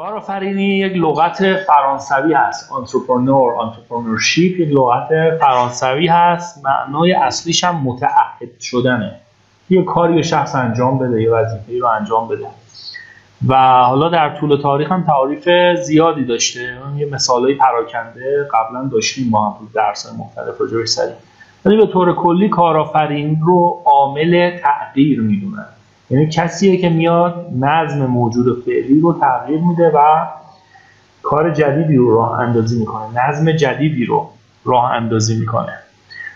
کارآفرینی یک لغت فرانسوی هست. entrepreneur entrepreneurship یک لغت فرانسوی هست. معنای اصلیش هم متعهد شدنه. یه کاری شخص انجام بده یه وظیفه رو انجام بده. و حالا در طول تاریخ هم تعاریف زیادی داشته. یه مثالای پراکنده قبلا داشتیم با هم درس مختلف راجعش ولی به طور کلی کارآفرین رو عامل تغییر می‌دونن. یعنی کسیه که میاد نظم موجود فعلی رو تغییر میده و کار جدیدی رو راه اندازی می‌کنه. نظم جدیدی رو راه اندازی می‌کنه.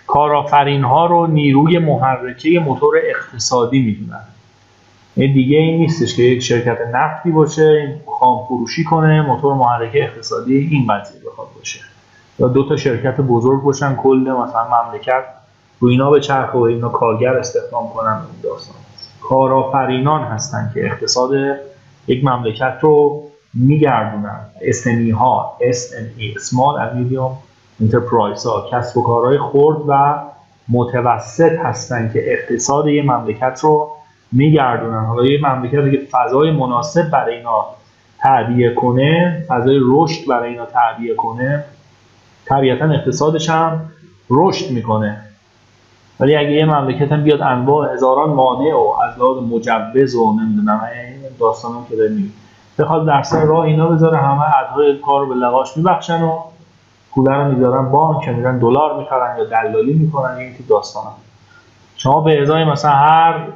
کارآفرین ها رو نیروی محرکه موتور اقتصادی می‌دونن. این دیگه این نیستش که یک شرکت نفتی باشه خام فروشی کنه موتور محرکه اقتصادی این قضیه بخواد باشه. یا دو تا شرکت بزرگ باشن کل مثلا مملکت رو اینا به چرخ و اینا کارگر استخدام کنن این داستان. کارآفرینان هستن که اقتصاد یک مملکت رو میگردونن. SME ها SME Small and Medium Enterprise ها کسب و کارهای خرد و متوسط هستن که اقتصاد یک مملکت رو میگردونن. حالا یه مملکت که فضای مناسب برای اینا تعبیه کنه فضای رشد برای اینا تعبیه کنه طبیعتا اقتصادش هم رشد می‌کنه. ولی اگه یه مملکت هم بیاد انواع هزاران مانع و از لحاظ مجوز و نمی‌دونم این داستان هم که داریم بخواد در سر راه اینا بذاره همه ادهای کار به لغاش میبخشن و پول رو می‌ذارن بانک میرن دلار می‌خرن یا دلالی می‌کنن این که داستان هم. شما به ازای مثلا هر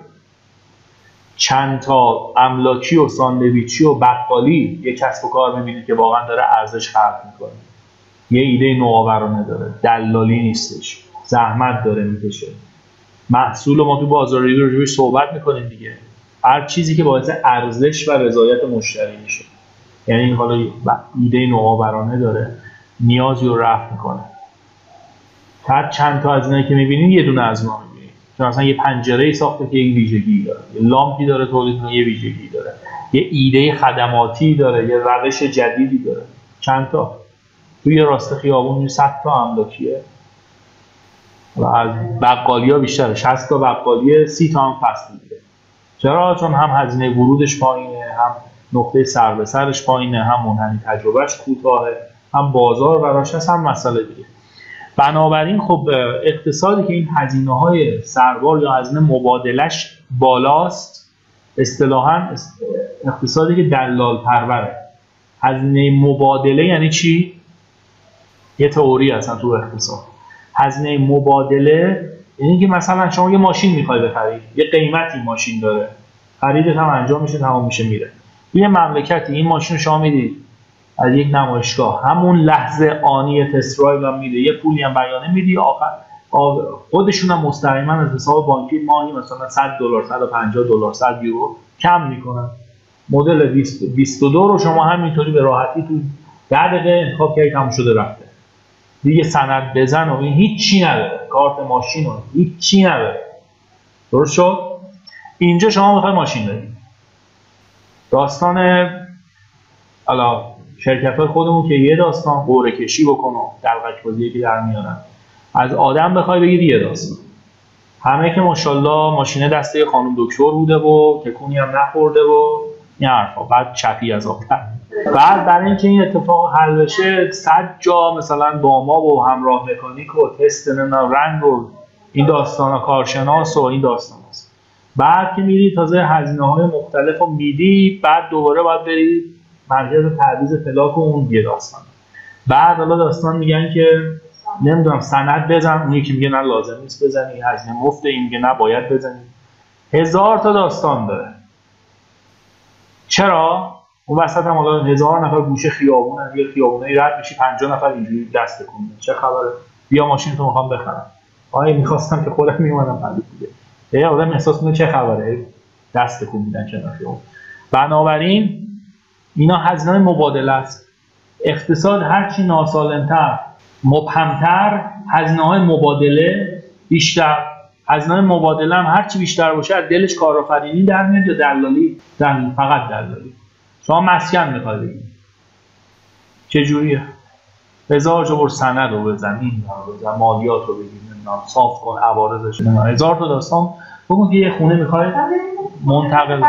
چند تا املاکی و ساندویچی و بقالی یه کسب و کار می‌بینید که واقعا داره ارزش خلق می‌کنه. یه ایده نوآورانه داره. دلالی نیستش. زحمت داره می‌کشه. محصول ما تو بازاریابی روش صحبت می‌کنیم دیگه. هر چیزی که باعث ارزش و رضایت مشتری میشه. یعنی حالا ایده نوآورانه داره. نیازی رو رفع می‌کنه. هر چند تا از اینایی که می‌بینید یه دونه از ما می‌بینید. چون اصلا یه پنجره ای ساخته که یک ویژگی داره. یه لامپی داره تولید یه ویژگی داره. یه ایده خدماتی داره یه روش جدیدی داره. چند تا؟ توی راست خیابون 100 تا املاکیه و از بقالی ها بیشتره. 60 تا بقالی 30 تا هم فصل میده چرا؟ چون هم هزینه ورودش پایینه هم نقطه سر به سرش پایینه هم منحنی تجربهش کوتاهه هم بازار براش هست هم مسئله دیگه. بنابراین خب اقتصادی که این هزینه های سربار یا هزینه مبادلش بالاست اصطلاحا اقتصادی که دلال پروره هزینه مبادله یعنی چی؟ یه تئوری اصلا تو اقتصاد. هزینه مبادله یعنی که مثلا شما یه ماشین می‌خوای بخرید یه قیمتی ماشین داره خریدت هم انجام میشه تمام میشه میره. یه مملکتی این ماشین رو شما می‌دید از یک نمایشگاه. همون لحظه آنی تست هم میده. یه پولی هم بیانه میدی آخر خودشون هم مستقیما از حساب بانکی ماهی مثلا 100 دلار 150 دلار 100 یورو کم می‌کنن. مدل 22 رو شما همینطوری به راحتی تو 10 دقیقه انتخاب کردید تموم شده رفته. دیگه سند بزن و این هیچی نداره. کارت ماشین و هیچی نداره. درست شد؟ اینجا شما می‌خوای ماشین دارید داستان حالا شرکت های خودمون که یه داستان قوره کشی بکن و دلغک بازی که در میارن. از آدم بخوای بگید یه داستان. همه که ماشاءالله ماشینه دسته خانم دکتر بوده و تکونی هم نخورده و این حرفا. بعد چپی از آب بعد برای اینکه این اتفاق حل بشه صد جا مثلا با ما و همراه مکانیک و تست رنگ و این داستان کارشناس و این داستان هست. بعد که میری تازه هزینه های مختلف رو میدی بعد دوباره باید بری مرکز تعویض پلاک و اون یه داستان. بعد حالا داستان میگن که نمی‌دونم سند بزن اون یکی میگه نه لازم نیست بزنی. هزینه مفت این میگه نه باید بزنی. هزار تا داستان داره. چرا؟ اون وسط هم حالا هزار نفر گوشه خیابون یه خیابونایی رد میشی 50 نفر اینجوری دست کنه چه خبره؟ بیا ماشین تو می‌خوام بخرم. آیا می‌خواستم که خودم میومدم بعد دیگه. یه آدم احساس چه خبره؟ دست کن میدن کنار خیابون. بنابراین اینا هزینه مبادله است. اقتصاد هرچی ناسالمتر مبهمتر هزینه های مبادله بیشتر. هزینه مبادله هم هرچی بیشتر باشه از دلش کارآفرینی در میاد یا دلالی؟ در فقط دلالی. شما مسکن می‌خوای بگید چجوریه هزار جبر سند رو بزن این رو بزن مالیات رو بگیر صاف کن عوارضش هزار تا داستان بگو که یه خونه می‌خوای منتقل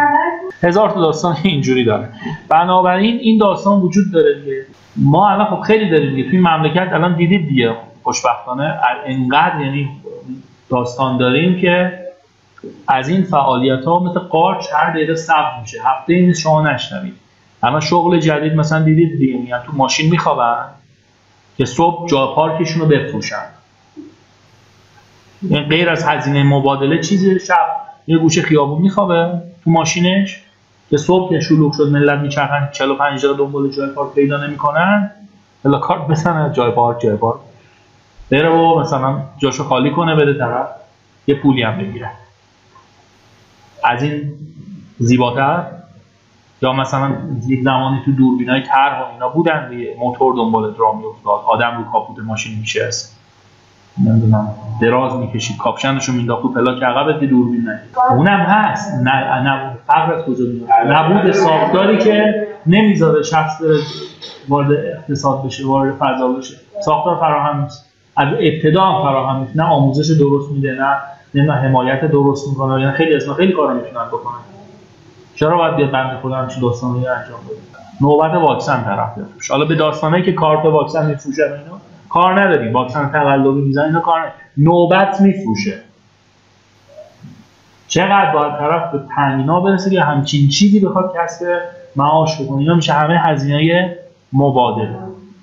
هزار تا داستان اینجوری داره. بنابراین این داستان وجود داره دیگه. ما الان خب خیلی داریم دیگه. توی مملکت الان دیدید دیگه خوشبختانه. انقدر یعنی داستان داریم که از این فعالیت ها مثل قارچ هر دقیقه ثبت میشه. هفته این شما نشنوید. اما شغل جدید مثلا دیدید دیگه میگن تو ماشین میخوابن که صبح جا پارکشون رو بفروشن. یعنی غیر از هزینه مبادله چیزی شب یه گوشه خیابون میخوابه تو ماشینش که صبح که شلوغ شد ملت میچرخن 45 دقیقه دنبال جای پارک پیدا نمی‌کنن الا کارت بزنه جای پارک جای پارک. بره و مثلا جاشو خالی کنه بده طرف. یه پولی هم بگیره. از این زیباتر یا مثلا یک زمانی تو دوربینای طرح و اینا بودن دیگه موتور دنبال درام میافتاد آدم رو کاپوت ماشین میشست نمی‌دونم دراز می‌کشید کاپشنشو مینداخت تو پلاک عقب دوربین نه اونم هست. نه نه فرق از کجا نبود ساختاری که نمی‌ذاره شخص وارد اقتصاد بشه وارد فضا بشه. ساختار فراهم نیست. از ابتدا هم فراهم نیست. نه آموزش درست میده نه نه حمایت درست می‌کنه. یعنی خیلی اسم خیلی کارا می‌تونن بکنن. چرا باید بیاد بنده خدا همچین داستانی انجام بده نوبت واکسن طرف بفروش حالا به داستانه که کارت واکسن میفروشه اینا کار نداری واکسن تقلبی می‌زنه اینا کار نداری. نوبت میفروشه. چقدر باید طرف به تنگینا برسه که همچین چیزی بخواد کسب معاش بکنه؟ اینا میشه همه هزینه مبادله.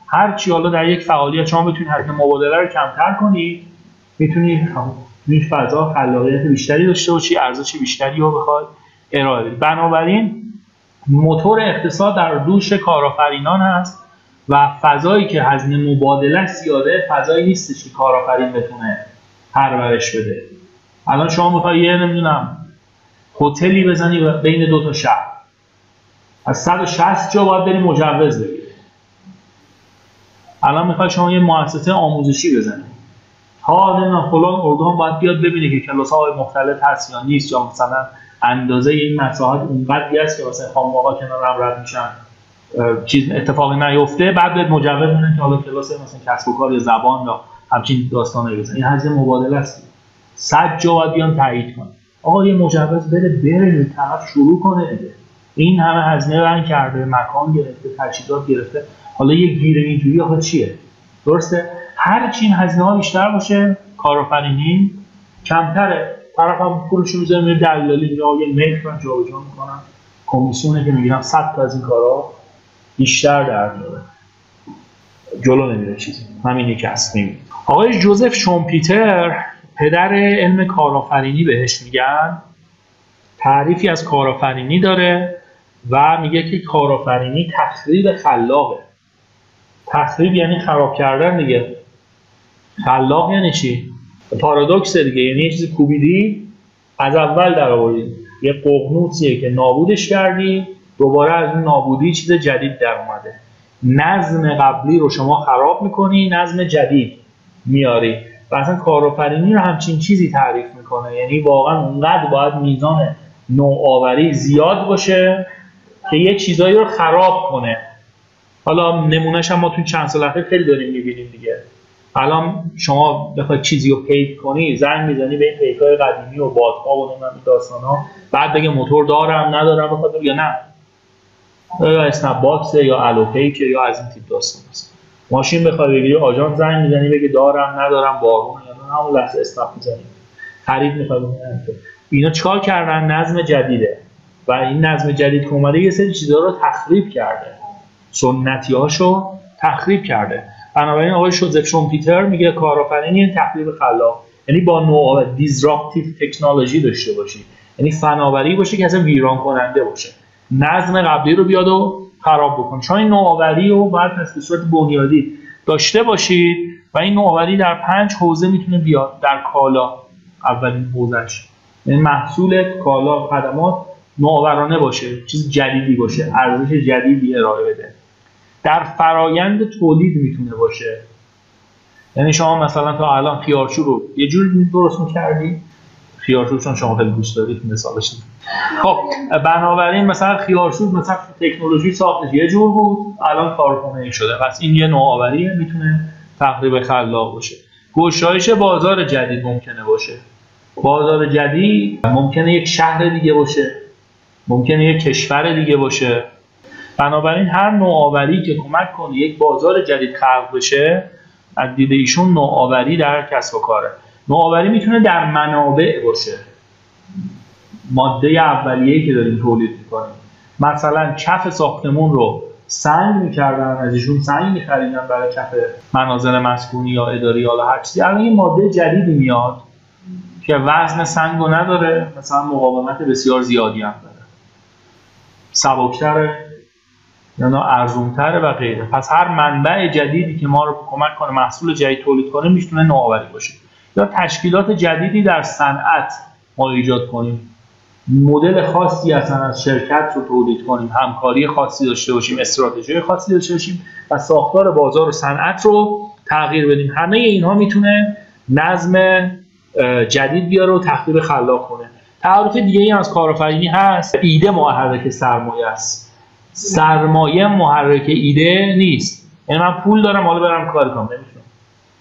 هر چی حالا در یک فعالیت شما بتونید هزینه مبادله رو کمتر کنید می‌تونید توی فضا خلاقیت بیشتری داشته باشی ارزش بیشتری رو بخواد. ارائه بدی بنابراین موتور اقتصاد در دوش کارآفرینان هست و فضایی که هزینه مبادله زیاده فضایی نیستش که کارآفرین بتونه پرورش بده. الان شما می‌خوای یه نمی‌دونم هتلی بزنی بین دو تا شهر. از 160 جا باید بری مجوز بگیری الان می‌خوای شما یه مؤسسه آموزشی بزنی. ها فلان اردوان باید بیاد ببینه که کلاس های مختلف هست یا نیست یا مثلا اندازه این مساحت اونقدری است که مثلا خانم آقا کنار هم رد میشن. چیز اتفاقی نیفته. بعد به مجوز میدن که حالا کلاس مثلا کسب و کار یا زبان یا همچین داستانایی بزن. این هزینه مبادله است. صد جا باید بیان تایید کنه آقا یه مجوز بده بره طرف شروع کنه. دیگه این همه هزینه رنگ کرده مکان گرفته تجهیزات گرفته. حالا یه گیر اینجوری آخه چیه؟ درسته؟ هر چی هزینه ها بیشتر باشه کارآفرینی کمتره. طرف هم پولش رو می‌ذاره دلالی یا یه میل من جابجا می‌کنم. کمیسیونه که می‌گیرم 100 تا از این کارا بیشتر در میاره جلو نمیره چیزی. همین یکی هست. نمیده آقای جوزف شومپیتر پدر علم کارآفرینی بهش میگن. تعریفی از کارآفرینی داره و میگه که کارآفرینی تخریب خلاقه. تخریب یعنی خراب کردن دیگه. خلاق یعنی چی؟ پارادوکس دیگه یعنی یه چیزی کوبیدی از اول در آوردی یه ققنوسیه که نابودش کردی دوباره از اون نابودی چیز جدید در اومده. نظم قبلی رو شما خراب می‌کنی نظم جدید میاری. و اصلا کارآفرینی رو همچین چیزی تعریف می‌کنه. یعنی واقعا اونقدر باید میزان نوآوری زیاد باشه که یه چیزایی رو خراب کنه. حالا نمونهش هم ما تو چند سال اخیر خیلی داریم می‌بینیم دیگه. الان شما بخوای چیزی رو پیک کنی زنگ می‌زنی به این پیکای قدیمی و بادها و نمی‌دونم داستان ها بعد بگه موتور دارم ندارم بخواد یا نه. یا اسنپ باکس یا الو پیک یا از این تیپ داستان هست. ماشین بخوای بگیری آژانس زنگ می‌زنی بگه دارم ندارم بارون یا نه همون لحظه اسنپ می‌زنی. خرید می‌خوای اینا چیکار کردن؟ نظم جدیده. و این نظم جدید که اومده یه سری چیزا رو تخریب کرده. سنتیاشو تخریب کرده. بنابراین آقای ژوزف شومپیتر میگه کارآفرینی یعنی تخریب خلاق. یعنی با نوع دیزراپتیو تکنولوژی داشته باشی. یعنی فناوری باشه که اصلا ویران کننده باشه. نظم قبلی رو بیاد و خراب بکن. چون این نوآوری رو باید به صورت بنیادی داشته باشید و این نوآوری در پنج حوزه می‌تونه بیاد. در کالا اولین حوزش یعنی محصول کالا خدمات نوآورانه باشه. چیز جدیدی باشه. ارزش جدیدی ارائه بده. در فرایند تولید می‌تونه باشه. یعنی شما مثلا تا الان خیارشو رو یه جوری درست می‌کردی؟ خیارشو چون شما خیلی دوست دارید مثالش خب بنابراین مثلا خیارشو مثلا تکنولوژی ساختش یه جور بود الان کارخونه ای شده. پس این یه نوآوریه می‌تونه تقریب خلاق باشه. گشایش بازار جدید ممکنه باشه. بازار جدید ممکنه یک شهر دیگه باشه. ممکنه یک کشور دیگه باشه. بنابراین هر نوآوری که کمک کنه یک بازار جدید خلق بشه از دید ایشون نوآوری در کسب و کاره. نوآوری می‌تونه در منابع باشه. ماده اولیه‌ای که داریم تولید می‌کنیم. مثلا کف ساختمون رو سنگ می‌کردن از ایشون سنگ میخریدن برای کف مناظر مسکونی یا اداری یا هر چیزی. الان این ماده جدیدی میاد که وزن سنگ رو نداره مثلا مقاومت بسیار زیادی هم داره. سبکتره. یا ارزونتره و غیره. پس هر منبع جدیدی که ما رو کمک کنه محصول جدید تولید کنه می‌تونه نوآوری باشه. یا تشکیلات جدیدی در صنعت ما ایجاد کنیم. مدل خاصی اصلا از شرکت رو تولید کنیم. همکاری خاصی داشته باشیم استراتژی خاصی داشته باشیم و ساختار بازار و صنعت رو تغییر بدیم. همه اینها می‌تونه نظم جدید بیاره و تخریب خلاق کنه. تعریف دیگه ای از کارآفرینی هست. ایده محرک سرمایه است. سرمایه محرک ایده نیست. یعنی من پول دارم حالا برم کار کنم. نمی‌تونم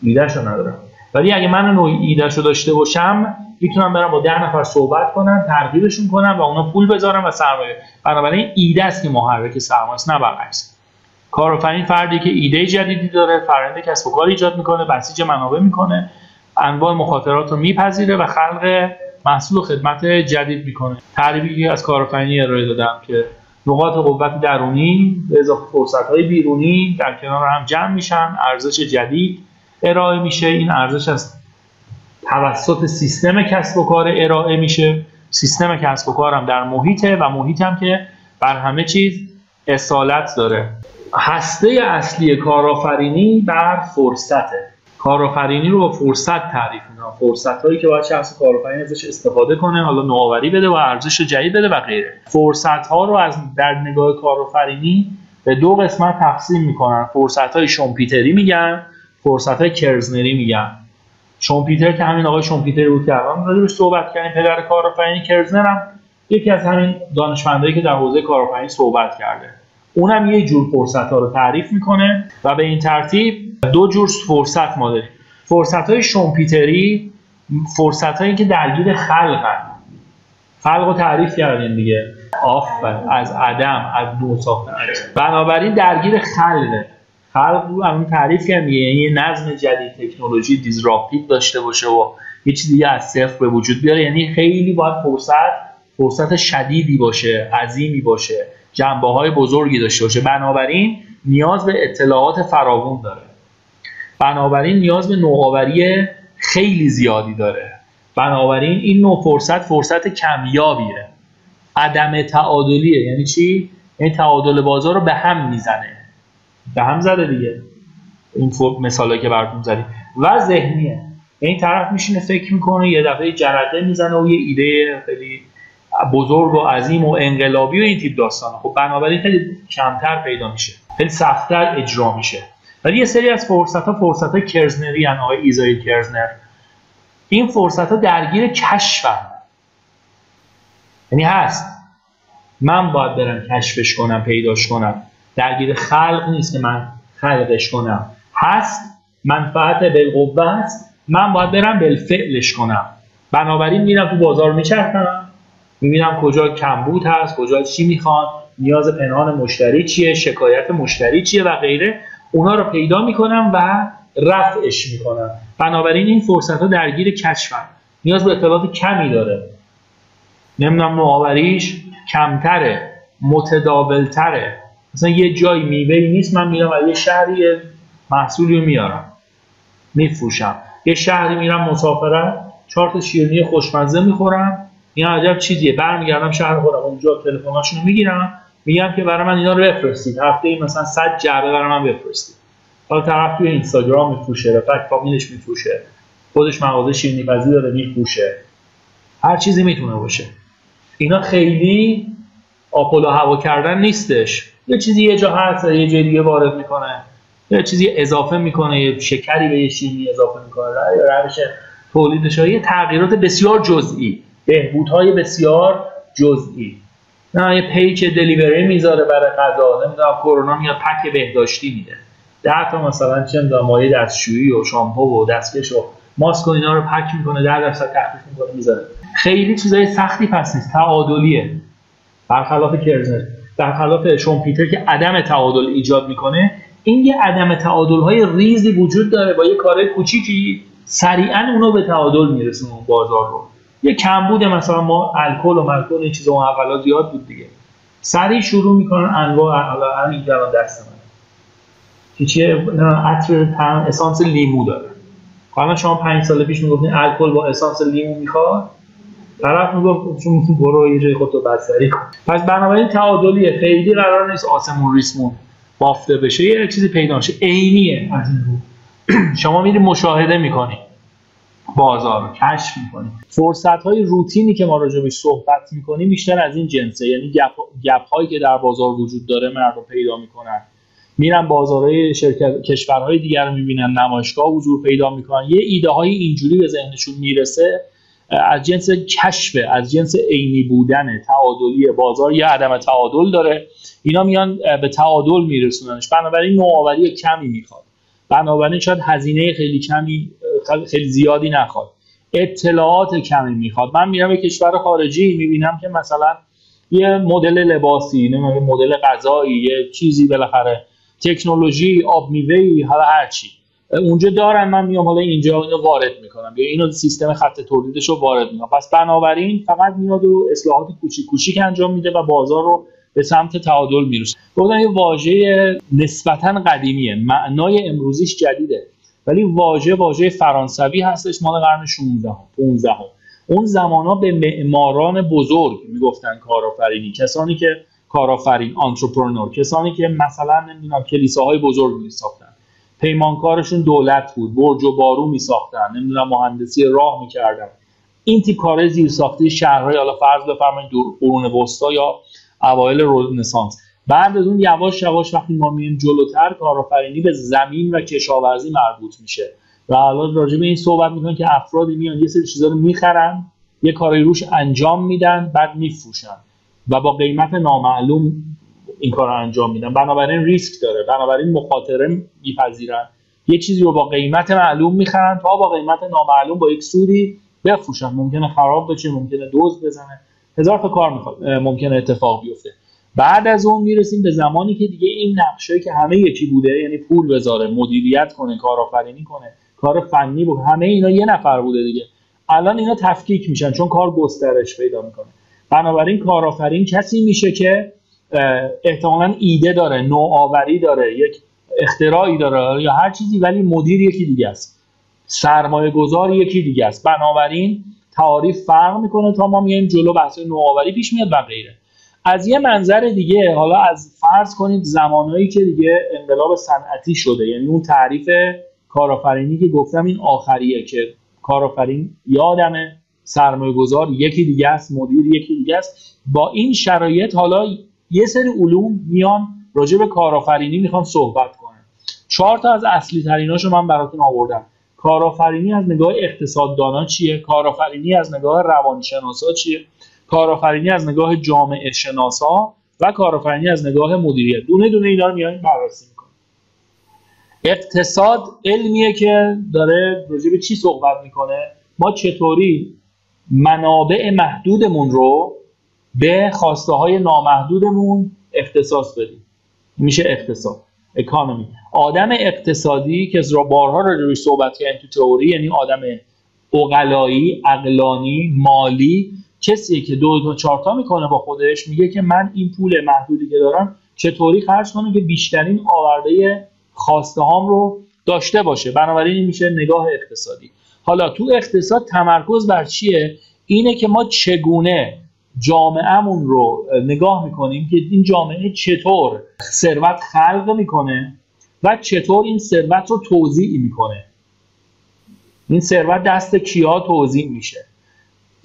ایدهشو ندارم. ولی اگه من نوعی ایدهشو داشته باشم می‌تونم برم با ده نفر صحبت کنم ترغیبشون کنم و اونا پول بذارم و سرمایه. بنابراین ایده است که محرک سرمایه است نه برعکس. کارآفرین فردی که ایده جدیدی داره فرآیند کسب و کار ایجاد می‌کنه بسیج منابع می‌کنه انواع مخاطرات رو میپذیره و خلق محصول و خدمت جدید می‌کنه. تعریفی از کارآفرینی ارائه دادم که نقاط قوت درونی به اضافه فرصت های بیرونی در کنار هم جمع میشن ارزش جدید ارائه میشه. این ارزش از توسط سیستم کسب و کار ارائه میشه. سیستم کسب و کارم در محیطه و محیط هم که بر همه چیز اصالت داره. هسته اصلی کارآفرینی بر فرصته. کارآفرینی رو با فرصت تعریف می‌کنم. فرصت هایی که باید شخص کارآفرین ازش استفاده کنه حالا نوآوری بده و ارزش جدید بده و غیره. فرصت ها رو از در نگاه کارآفرینی به دو قسمت تقسیم می‌کنن. فرصت های شومپیتری میگن فرصت های کرزنری میگن. شومپیتر که همین آقای شومپیتر بود که الان راجع صحبت کردیم پدر کارآفرینی کرزنر هم یکی از همین دانشمندایی که در حوزه کارآفرینی صحبت کرده. اونم یه جور فرصت ها رو تعریف می‌کنه و به این ترتیب دو جور فرصت ما داریم. فرصت های شومپیتری فرصت هایی که درگیر خلقن. خلق رو تعریف کردیم دیگه. آفر از عدم از دو ساختن بنابراین درگیر خلقه خلق رو همون تعریف کردیم. یعنی یه نظم جدید تکنولوژی دیزراپتیو داشته باشه و یه چیز دیگه از صفر به وجود بیاره. یعنی خیلی باید فرصت فرصت شدیدی باشه عظیمی باشه. جنبه های بزرگی داشته باشه. بنابراین نیاز به اطلاعات فراوون داره. بنابراین نیاز به نوآوری خیلی زیادی داره. بنابراین این نوع فرصت فرصت کمیابیه. عدم تعادلیه. یعنی چی؟ یعنی تعادل بازار رو به هم می‌زنه. به هم زده دیگه. این مثالی که براتون زدیم. و ذهنیه. این طرف میشینه فکر می‌کنه یه دفعه جرقه می‌زنه و یه ایده خیلی بزرگ و عظیم و انقلابی و این تیپ داستان خب بنابراین خیلی کمتر پیدا میشه. خیلی سختتر اجرا میشه. ولی یه سری از فرصت ها فرصت های کرزنری یعنی آقای ایزای کرزنر. این فرصت ها درگیر کشفن. یعنی هست. من باید برم کشفش کنم پیداش کنم. درگیر خلق نیست که من خلقش کنم. هست. منفعت بالقوه است من باید برم بالفعلش کنم. بنابراین میرم تو بازار میچرخم. می‌بینم کجا کمبود هست کجا چی می‌خوان نیاز پنهان مشتری چیه شکایت مشتری چیه و غیره. اونا رو پیدا می‌کنم و رفعش می‌کنم. بنابراین این فرصت ها درگیر کشفن نیاز به اطلاعات کمی داره. نمی‌دونم نوآوریش کمتره متداولتره. مثلا یه جای میوه نیست من میرم از یه شهری محصولی رو میارم. میفروشم. یه شهری میرم مسافرت چهار تا شیرینی خوشمزه می‌خورم. این عجب چیزیه. برمیگردم شهر خودم اونجا تلفناشونو می‌گیرم. میگم که برای من اینا رو بفرستید. هفته ای مثلا 100 جعبه برای من بفرستید. حالا طرف توی اینستاگرام میفروشه رفت فامیلش میفروشه خودش مغازه شیرینی پزی داره میفروشه. هر چیزی می‌تونه باشه. اینا خیلی آپولو هوا کردن نیستش. یه چیزی یه جا هست یه جای دیگه وارد می‌کنه. یه چیزی اضافه می‌کنه یه شکری به یه شیرینی اضافه می‌کنه. روش تولیدش یه تغییرات بسیار جزئی بهبودهای بسیار جزئی. نه یه پیچ دلیوری می‌ذاره برای غذا نمی‌دونم کرونا میاد پک بهداشتی میده. ده تا مثلا چه می‌دونم مایه دستشویی و شامپو و دستکش و ماسک و اینا رو پک می‌کنه در درصد تخفیف می‌کنه می‌ذاره. خیلی چیزای سختی پس نیست تعادلیه. برخلاف کرزنر برخلاف شومپیتر که عدم تعادل ایجاد می‌کنه این یه عدم تعادل های ریزی وجود داره با یه کار کوچیکی سریعا اونو به تعادل میرسونه اون بازار رو. یه کمبود مثلا ما الکل و مالکل این چیزا اون اولا زیاد بود دیگه. سریع شروع می‌کنن انواع الان اینجا دست من که چیه؟ عطر اسانس لیمو داره. حالا شما پنج سال پیش می‌گفتین الکل با اسانس لیمو می‌خواد؟ طرف می‌گفت چون برو یه جای خودتو بستری کن. پس بنابراین تعادلیه. خیلی قرار نیست آسمون ریسمون بافته بشه. یه چیزی پیدا شه عینیه از این رو. شما میری مشاهده می‌کنی. بازار رو کشف می‌کنی فرصت های روتینی که ما راجع صحبت می‌کنیم بیشتر از این جنسه. یعنی گپ, هایی که در بازار وجود داره مردم پیدا می‌کنن. میرن بازارهای شرکت کشورهای دیگر رو می‌بینن نمایشگاه حضور پیدا می‌کنن. یه ایده های اینجوری به ذهنشون می‌رسه از جنس کشف از جنس عینی بودن تعادلی بازار. یه عدم تعادل داره. اینا میان به تعادل میرسوننش. بنابراین نوآوری کمی می‌خواد. بنابراین شاید هزینه خیلی کمی خیلی زیادی نخواد. اطلاعات کمی می‌خواد. من میرم به کشور خارجی می‌بینم که مثلا یه مدل لباسی نمی‌دونم مدل غذایی یه چیزی بالاخره تکنولوژی آب میوه‌ای حالا هر چی. اونجا دارن من میام حالا اینجا اینو وارد می‌کنم. یا اینو سیستم خط تولیدش رو وارد می‌کنم. پس بنابراین فقط میاد و اصلاحات کوچیک کوچیک انجام میده و بازار رو به سمت تعادل می‌رسه گفتن یه واژه نسبتا قدیمیه. معنای امروزیش جدیده. ولی واژه واژه فرانسوی هستش مال قرن 16 15 اون زمانا به معماران بزرگ می‌گفتن کارآفرینی. کسانی که کارآفرین آنترپرنور کسانی که مثلا نمی‌دونم کلیساهای بزرگ میساختن. پیمانکارشون دولت بود برج و بارو میساختن نمی‌دونم مهندسی راه می‌کردن. این تی کار زیرساختی شهرهای حالا فرض بفرمایید قرون وسطا یا اوایل رنسانس. بعد از اون یواش یواش وقتی ما میایم جلوتر کارآفرینی به زمین و کشاورزی مربوط میشه. و حالا راجع به این صحبت می‌کنن که افرادی میان یه سری چیزا رو می‌خرن یه کاری روش انجام میدن بعد میفروشن. و با قیمت نامعلوم این کار رو انجام میدن. بنابراین ریسک داره. بنابراین مخاطره میپذیرن. یه چیزی رو با قیمت معلوم می‌خرن تا با قیمت نامعلوم با یک سودی بفروشن. ممکنه خراب بشه ممکنه دوز بزنه. هزار تا کار ممکنه اتفاق بیفته. بعد از اون می‌رسیم به زمانی که دیگه این نقشه که همه یکی بوده یعنی پول بذاره مدیریت کنه کارآفرینی کنه کار فنی بود همه اینا یه نفر بوده دیگه. الان اینا تفکیک میشن چون کار گسترش پیدا می‌کنه. بنابراین کارآفرین کسی میشه که احتمالا ایده داره نوآوری داره یک اختراعی داره یا هر چیزی ولی مدیر یکی دیگه است. سرمایه گذار یکی دیگه است. بنابراین تعاریف فرق می‌کنه تا ما میایم جلو بحث نوآوری پیش میاد و غیره. از یه منظر دیگه حالا از فرض کنید زمانهایی که دیگه انقلاب صنعتی شده یعنی اون تعریف کارآفرینی که گفتم این آخریه که کارآفرین یادمه سرمایه گذار یکی دیگه است مدیر یکی دیگه است. با این شرایط حالا یه سری علوم میان راجع به کارآفرینی می‌خوان صحبت کنن. چهار تا از اصلی تریناشو من براتون آوردم. کارآفرینی از نگاه اقتصاددانا چیه؟ کارآفرینی از نگاه روانشناسا چیه؟ کارآفرینی از نگاه جامعه شناسا و کارآفرینی از نگاه مدیریت. دونه دونه اینا رو میایم بررسی می‌کنیم. اقتصاد علمیه که داره راجع به چی صحبت می‌کنه. ما چطوری منابع محدودمون رو به خواسته های نامحدودمون اختصاص بدیم. میشه اقتصاد اکانومی آدم اقتصادی که را بارها راجعش صحبت کردیم تو تئوری یعنی آدم اقلایی اقلانی مالی کسیه که دو تا چارتا می‌کنه با خودش میگه که من این پول محدودی که دارم چطوری خرج کنم که بیشترین آورده خواسته هام رو داشته باشه. بنابراین این میشه نگاه اقتصادی. حالا تو اقتصاد تمرکز بر چیه؟ اینه که ما چگونه جامعهمون رو نگاه می‌کنیم که این جامعه چطور ثروت خلق می‌کنه و چطور این ثروت رو توضیح می‌کنه. این ثروت دست کیا توضیح میشه؟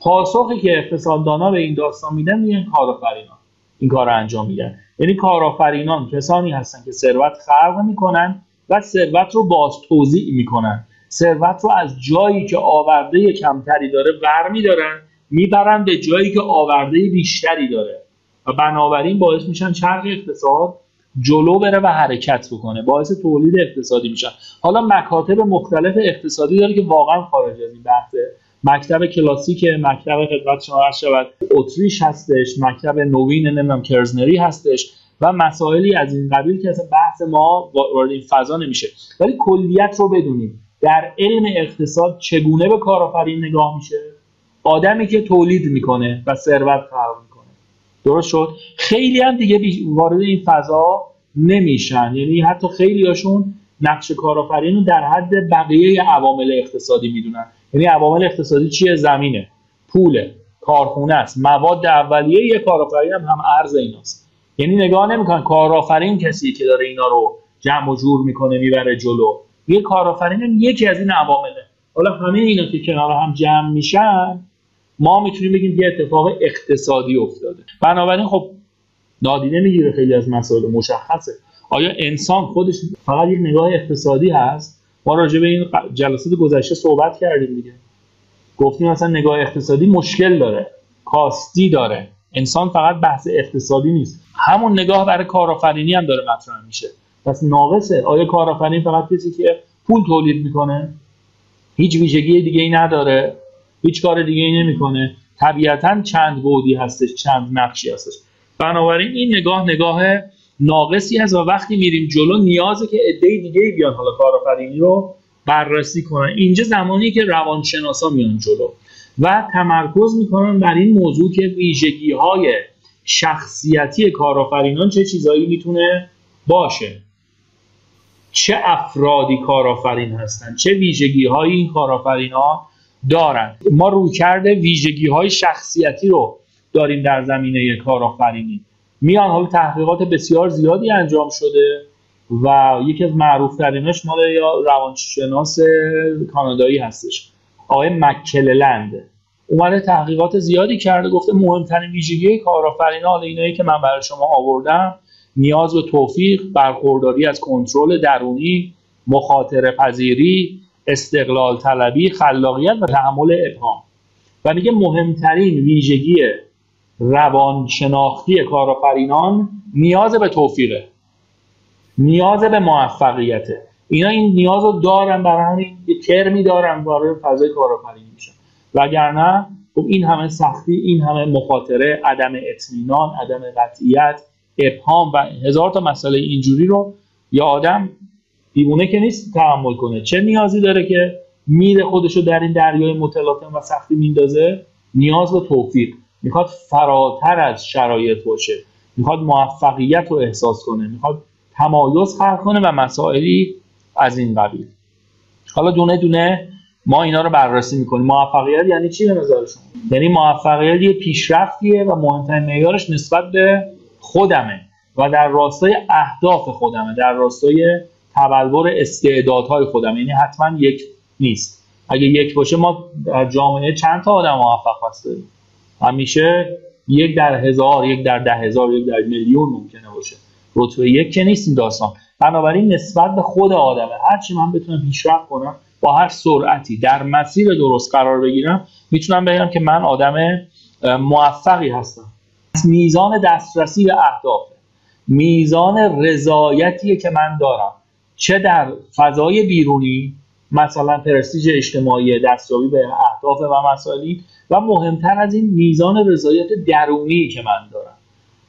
پاسخی که اقتصاددانا به این داستان میدن میگن کارآفرینان. این کار انجام میدن. یعنی کارآفرینان کسانی هستن که ثروت خلق می‌کنن و ثروت رو باز توضیح می‌کنن. ثروت رو از جایی که آورده کمتری داره ور میدارن می‌برن به جایی که آورده بیشتری داره. و بنابراین باعث میشن چرخ اقتصاد جلو بره و حرکت بکنه. باعث تولید اقتصادی میشن. حالا مکاتب مختلف اقتصادی داره که واقعا خارج از این بحثه. مکتب کلاسیک مکتب خدمت شما شود. اتریش هستش مکتب نوین نمی‌دونم کرزنری هستش و مسائلی از این قبیل که اصلا بحث ما وارد این فضا نمیشه. ولی کلیت رو بدونیم. در علم اقتصاد چگونه به کارآفرین نگاه میشه؟ آدمی که تولید می‌کنه و ثروت خلق می‌کنه. درست شد؟ خیلی هم دیگه وارد این فضا نمیشن. یعنی حتی خیلی هاشون نقش کارآفرین رو در حد بقیه عوامل اقتصادی می‌دونن. یعنی عوامل اقتصادی چیه؟ زمینه پول کارخونه است. مواد اولیه یه کارآفرین هم هم ارز ایناست. یعنی نگاه نمی‌کنن کارآفرین کسی که داره اینا رو جمع و جور می‌کنه می‌بره جلو. یه کارآفرین هم یکی از این عوامله. حالا همه اینا که کنار هم جمع میشن ما می‌تونیم بگیم یه اتفاق اقتصادی افتاده. بنابراین خب نادیده می‌گیره خیلی از مسائل مشخصه. آیا انسان خودش فقط یک نگاه اقتصادی هست؟ ما راجع به این جلسات گذشته صحبت کردیم دیگه. گفتیم مثلا نگاه اقتصادی مشکل داره. کاستی داره. انسان فقط بحث اقتصادی نیست. همون نگاه برای کارآفرینی هم داره مطرح میشه. پس ناقصه. آیا کارآفرین فقط کسی که پول تولید می‌کنه؟ هیچ ویژگی دیگه ای نداره. هیچ کار دیگه ای نمی‌کنه. طبیعتا چند بودی هستش چند نقشی هستش. بنابراین این نگاه نگاه ناقصی هست و وقتی میریم جلو نیازه که عده دیگه بیان حالا کارآفرینی رو بررسی کنن. اینجا زمانی که روانشناسا میان جلو و تمرکز می‌کنن بر این موضوع که ویژگی های شخصیتی کارآفرینان چه چیزایی می‌تونه باشه. چه افرادی کارآفرین هستن؟ چه ویژگی های این کارآفرین ها دارن؟ ما روی کرده ویژگی های شخصیتی رو داریم در زمینه کارآفرینی. میان حالا تحقیقات بسیار زیادی انجام شده و یکی از معروف ترینش مال روانشناس کانادایی هستش آقای مکللند اومده تحقیقات زیادی کرده گفته مهمترین ویژگی کارآفرین حالا اینایی که من برای شما آوردم نیاز به توفیق برخورداری از کنترل درونی مخاطره پذیری استقلال طلبی خلاقیت و تحمل ابهام. و میگه مهمترین ویژگی روانشناختی کارآفرینان نیاز به توفیقه. نیاز به موفقیته. اینا این نیاز رو دارن برای همین یه کرمی دارن برای فضای کارآفرینی میشن. وگرنه خب این همه سختی این همه مخاطره عدم اطمینان عدم قطعیت ابهام و هزار تا مسئله اینجوری رو یا آدم دیوونه که نیست تحمل کنه. چه نیازی داره که میره خودش رو در این دریای متلاطم و سختی میندازه؟ نیاز به توفیق. می‌خواد فراتر از شرایط باشه می‌خواد موفقیت رو احساس کنه می‌خواد تمایز خلق کنه و مسائلی از این قبیل. حالا دونه دونه ما اینا رو بررسی می‌کنیم. موفقیت یعنی چی به نظر شما؟ یعنی موفقیت یه پیشرفتیه و مهمترین معیارش نسبت به خودمه و در راستای اهداف خودمه در راستای تبلور استعدادهای خودمه. یعنی حتما یک نیست. اگه یک باشه ما در جامعه چند تا آدم موفق هست همیشه یک در هزار یک در ده هزار یک در میلیون ممکنه باشه. رتبه یک که نیست این داستان. بنابراین نسبت به خود آدمه. هرچی من بتونم پیشرفت کنم با هر سرعتی در مسیر درست قرار بگیرم می‌تونم بگم که من آدم موفقی هستم. میزان دسترسی به اهداف میزان رضایتی که من دارم. چه در فضای بیرونی مثلا پرستیژ اجتماعی دستیابی به اهداف و مسائلی و مهمتر از این میزان رضایت درونی که من دارم.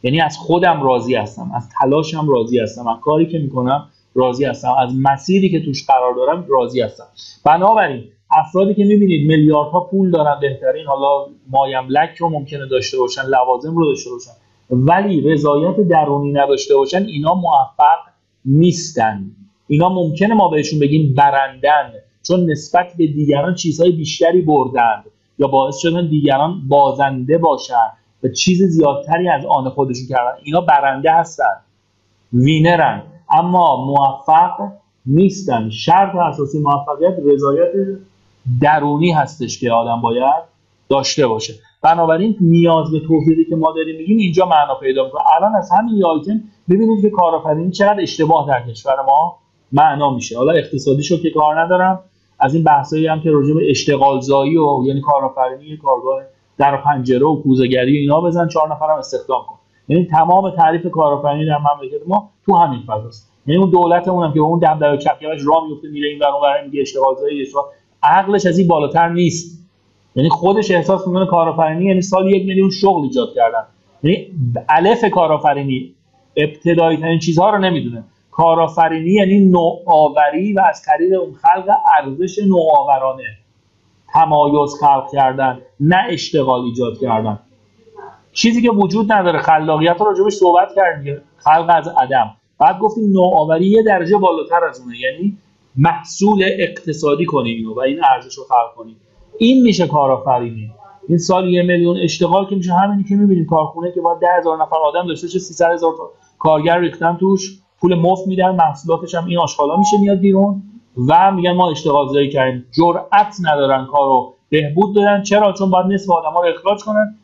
یعنی از خودم راضی هستم از تلاشم راضی هستم از کاری که می‌کنم راضی هستم از مسیری که توش قرار دارم راضی هستم. بنابراین افرادی که می‌بینید میلیاردها پول دارن بهترین حالا مایملک رو ممکنه داشته باشن لوازم رو داشته باشن ولی رضایت درونی نداشته باشن اینا موفق نیستن. اینا ممکنه ما بهشون بگیم برندن چون نسبت به دیگران چیزهای بیشتری بردند یا باعث شدن دیگران بازنده باشن و چیز زیادتری از آن خودشون کردن. اینا برنده هستن. وینرن. اما موفق نیستن. شرط اساسی موفقیت رضایت درونی هستش که آدم باید داشته باشه. بنابراین نیاز به توفیقی که ما داریم میگیم اینجا معنا پیدا می‌کنه. الان از همین یه آیتم ببینید که کارآفرینی چقدر اشتباه در کشور ما معنا میشه. حالا اقتصادیشو که کار ندارم از این بحثایی هم که راجع به اشتغال زایی و یعنی کارآفرینی کارگاه در پنجره و کوزهگری اینا بزن چهار نفرم استخدام کن. یعنی تمام تعریف کارآفرینی در مملکت ما تو همین فضاست. یعنی اون دولتمون هم که اون دبدبه چپکش راه میفته میره این ور اون میگه اشتغال. زایی عقلش از این بالاتر نیست. یعنی خودش احساس می‌کنه کارآفرینی یعنی سال یک میلیون شغل ایجاد کردن. یعنی الف کارآفرینی ابتدایی ترین چیزها رو نمی‌دونه. کارآفرینی یعنی نوآوری و از طریق اون خلق ارزش نوآورانه. تمایز خلق کردن نه اشتغال ایجاد کردن. چیزی که وجود نداره خلاقیت رو راجبش صحبت کردیم خلق از عدم. بعد گفتیم نوآوری یه درجه بالاتر از اونه یعنی محصول اقتصادی کنیم و این ارزش رو خلق کنیم. این میشه کارآفرینی. این سال یه میلیون اشتغال که میشه همینی که می‌بینیم کارخونه که با ده هزار نفر آدم داشته چه 300 هزار کارگر ریختن توش. پول مفت میدن محصولاتش هم این آشغالا میشه میاد بیرون و میگن ما اشتغال زایی کردیم. جرأت ندارن کارو بهبود دادن چرا؟ چون باید نصف آدم ها رو اخراج کنن.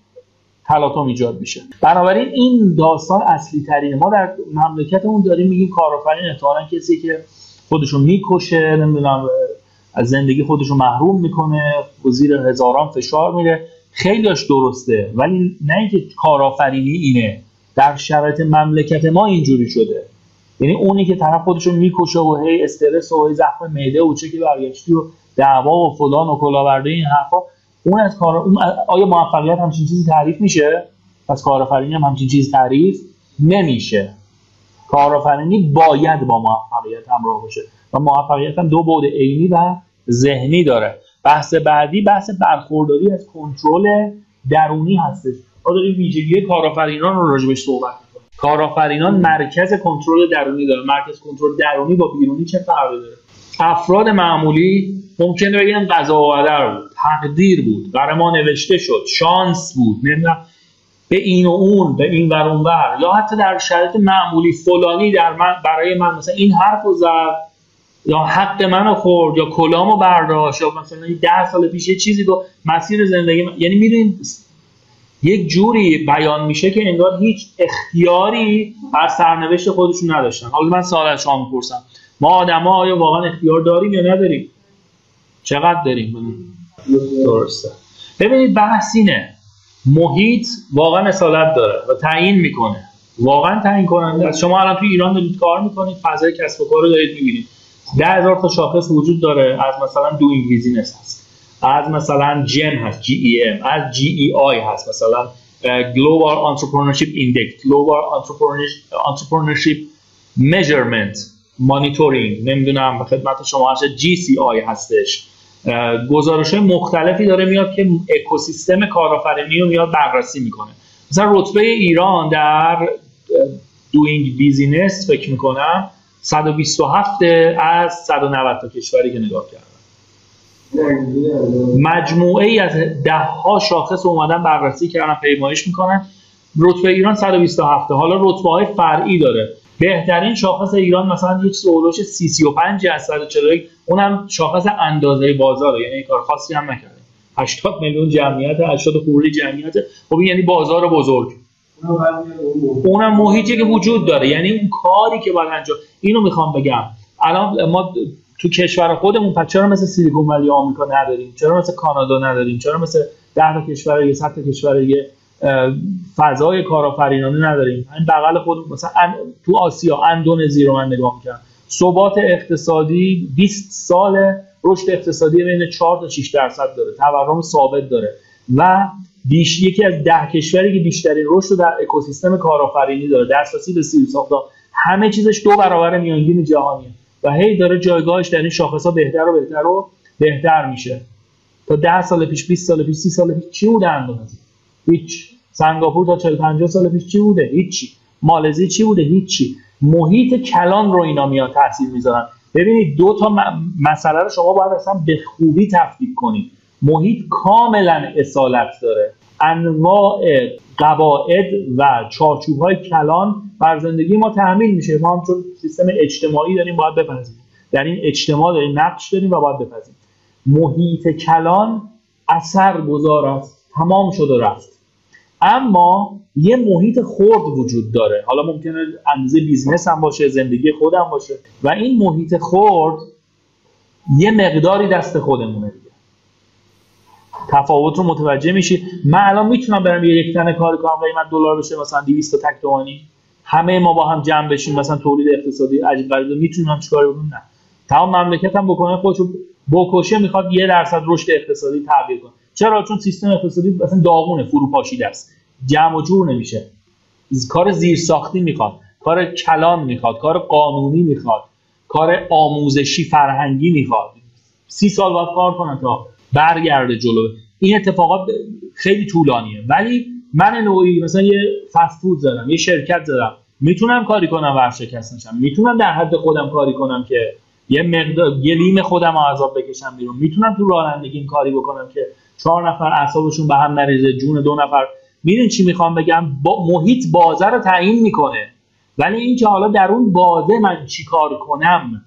تلاطم ایجاد میشه. بنابراین این داستان اصلی ترینه ما در مملکتمون داریم. میگیم کارآفرین احتمالاً کسی که خودشو می‌کشه نمی‌دونم از زندگی خودشو محروم می‌کنه و زیر هزاران فشار میره. خیلیش درسته. ولی نه اینکه کارآفرینی اینه. در شرایط مملکت ما اینجوری شده. یعنی اونی که طرف خودشو می‌کشه و هی استرس و هی زخم معده و چه که برگشتی و دعوا و فلان و کلاورده این حرفا اون از کار اون آیا موفقیت همچین چیزی تعریف میشه؟ پس کارآفرینی هم همچین چیزی تعریف نمیشه. کارآفرینی باید با موفقیت همراه باشه و موفقیت هم دو بعد عینی و ذهنی داره. بحث بعدی بحث برخورداری از کنترل درونی هستش. ما داریم ویژگی کارآفرینان رو راجبش صحبت کارآفرینان مرکز کنترل درونی داره. مرکز کنترل درونی با بیرونی چه فرقی داره؟ افراد معمولی ممکنه بگن قضا و قدر بود تقدیر بود برای ما نوشته شد شانس بود نمی‌دونم. به این و اون به این ور اون ور. یا حتی در شرایط معمولی فلانی در من برای من مثلا این حرف رو زد یا حق منو خورد یا کلامو برداشت یا مثلا ده سال پیش یه چیزی رو مسیر زندگی من... یعنی می‌دونید یک جوری بیان میشه که انگار هیچ اختیاری بر سرنوشت خودشون نداشتن. حالا من سوال از شما می‌پرسم. ما آدما آیا واقعا اختیار داریم یا نداریم؟ چقدر داریم؟ درسته. ببینید بحث اینه. محیط واقعا اصالت داره و تعیین می‌کنه. واقعا تعیین کننده است. شما الان تو ایران دارید کار می‌کنید فضای کسب و کار رو دارید می‌بینید. ده هزار تا شاخص وجود داره از مثلا doing business هست از مثلا جن هست جی ای ام از GEI هست مثلا Global Entrepreneurship Index. Global Entrepreneurship Measurement Monitoring. نمی‌دونم خدمت شما هست GCI هستش. گزارش های مختلفی داره میاد که اکوسیستم کارآفرینی رو میاد بررسی می‌کنه. مثلا رتبه ایران در دوینگ بیزینس فکر می‌کنم 127 از 190 تا کشوری که نگاه کردم. مجموعه ای از ده ها شاخص اومدن بررسی کردن پیمایش می‌کنن. رتبه ایران 127 حالا رتبه های فرعی داره. بهترین شاخص ایران مثلا یک سولوش 35 از 141 اونم شاخص اندازه بازاره. یعنی کار خاصی هم نکرده 80 میلیون جمعیت 80 خورده جمعیت. خب یعنی بازار بزرگ. اونم محیطی که وجود داره. یعنی اون کاری که باید انجام. اینو می‌خوام بگم. الان ما تو کشور خودمون پس چرا مثل سیلیکون ولی آمریکا نداریم؟ چرا مثل کانادا نداریم؟ چرا مثل ده تا کشور دیگه صد تا کشور دیگه فضای کارآفرینانه نداریم؟ این بغل خود مثلا تو آسیا اندونزی رو من نگاه می‌کنم. ثبات اقتصادی 20 سال رشد اقتصادی بین 4 تا 6 درصد داره تورم ثابت داره. و بیش یکی از ده کشوری که بیشترین رشد در اکوسیستم کارآفرینی داره دسترسی به سیر ساختا همه چیزش دو برابر میانگین جهانیه. و هی داره جایگاهش در این شاخص ها بهتر و بهتر و بهتر میشه. تا ده سال پیش 20 سال پیش 30 سال پیش چی بوده اندونزی؟ هیچ. سنگاپور تا 40 50 سال پیش چی بوده؟ هیچی. مالزی چی بوده؟ هیچی. محیط کلان رو اینا میاد تاثیر می‌ذارن. ببینید دو تا مسئله رو شما باید اصلا به خوبی تفکیک کنید. محیط کاملا اصالت داره. انواع قواعد و چارچوب های کلان بر زندگی ما تحمیل میشه. ما هم چون سیستم اجتماعی داریم باید بپذیریم. در این اجتماع داریم نقش داریم و باید بپذیریم. محیط کلان اثر گذار است. تمام شد و رفت. اما یه محیط خرد وجود داره. حالا ممکنه اندازه business هم باشه زندگی خودم باشه. و این محیط خرد یه مقداری دست خودمونه. تفاوت رو متوجه میشی. من الان می‌تونم برم یه یک تنه کار کنم قیمت دلار بشه مثلا 200 تا تک تومانی. همه ما با هم جمع بشیم مثلا تولید اقتصادی عجیب غریب. می‌تونم چیکار بکنم؟ نه. تمام مملکت هم بکنه خودشو بکشه می‌خواد یه درصد رشد اقتصادی تغییر کنه. چرا؟ چون سیستم اقتصادی مثلا داغونه فروپاشیده است. جمع و جور نمیشه. کار زیرساختی می‌خواد کار کلان می‌خواد کار قانونی می‌خواد کار آموزشی فرهنگی می‌خواد. سی سال باید کار کنن تا برگرده جلو. این اتفاقات خیلی طولانیه. ولی من نوعی مثلا یه فست فود زدم یه شرکت زدم. می‌تونم کاری کنم ورشکست نشم. می‌تونم در حد خودم کاری کنم که یه مقدار گلیم خودم عذاب بکشم بیرون. می‌تونم تو رانندگی این کاری بکنم که چهار نفر اعصابشون به هم نریزه جون دو نفر. می‌دونی چی می‌خوام بگم؟ با محیط بازه رو تعیین می‌کنه. ولی اینکه حالا در اون بازه من چی کار کنم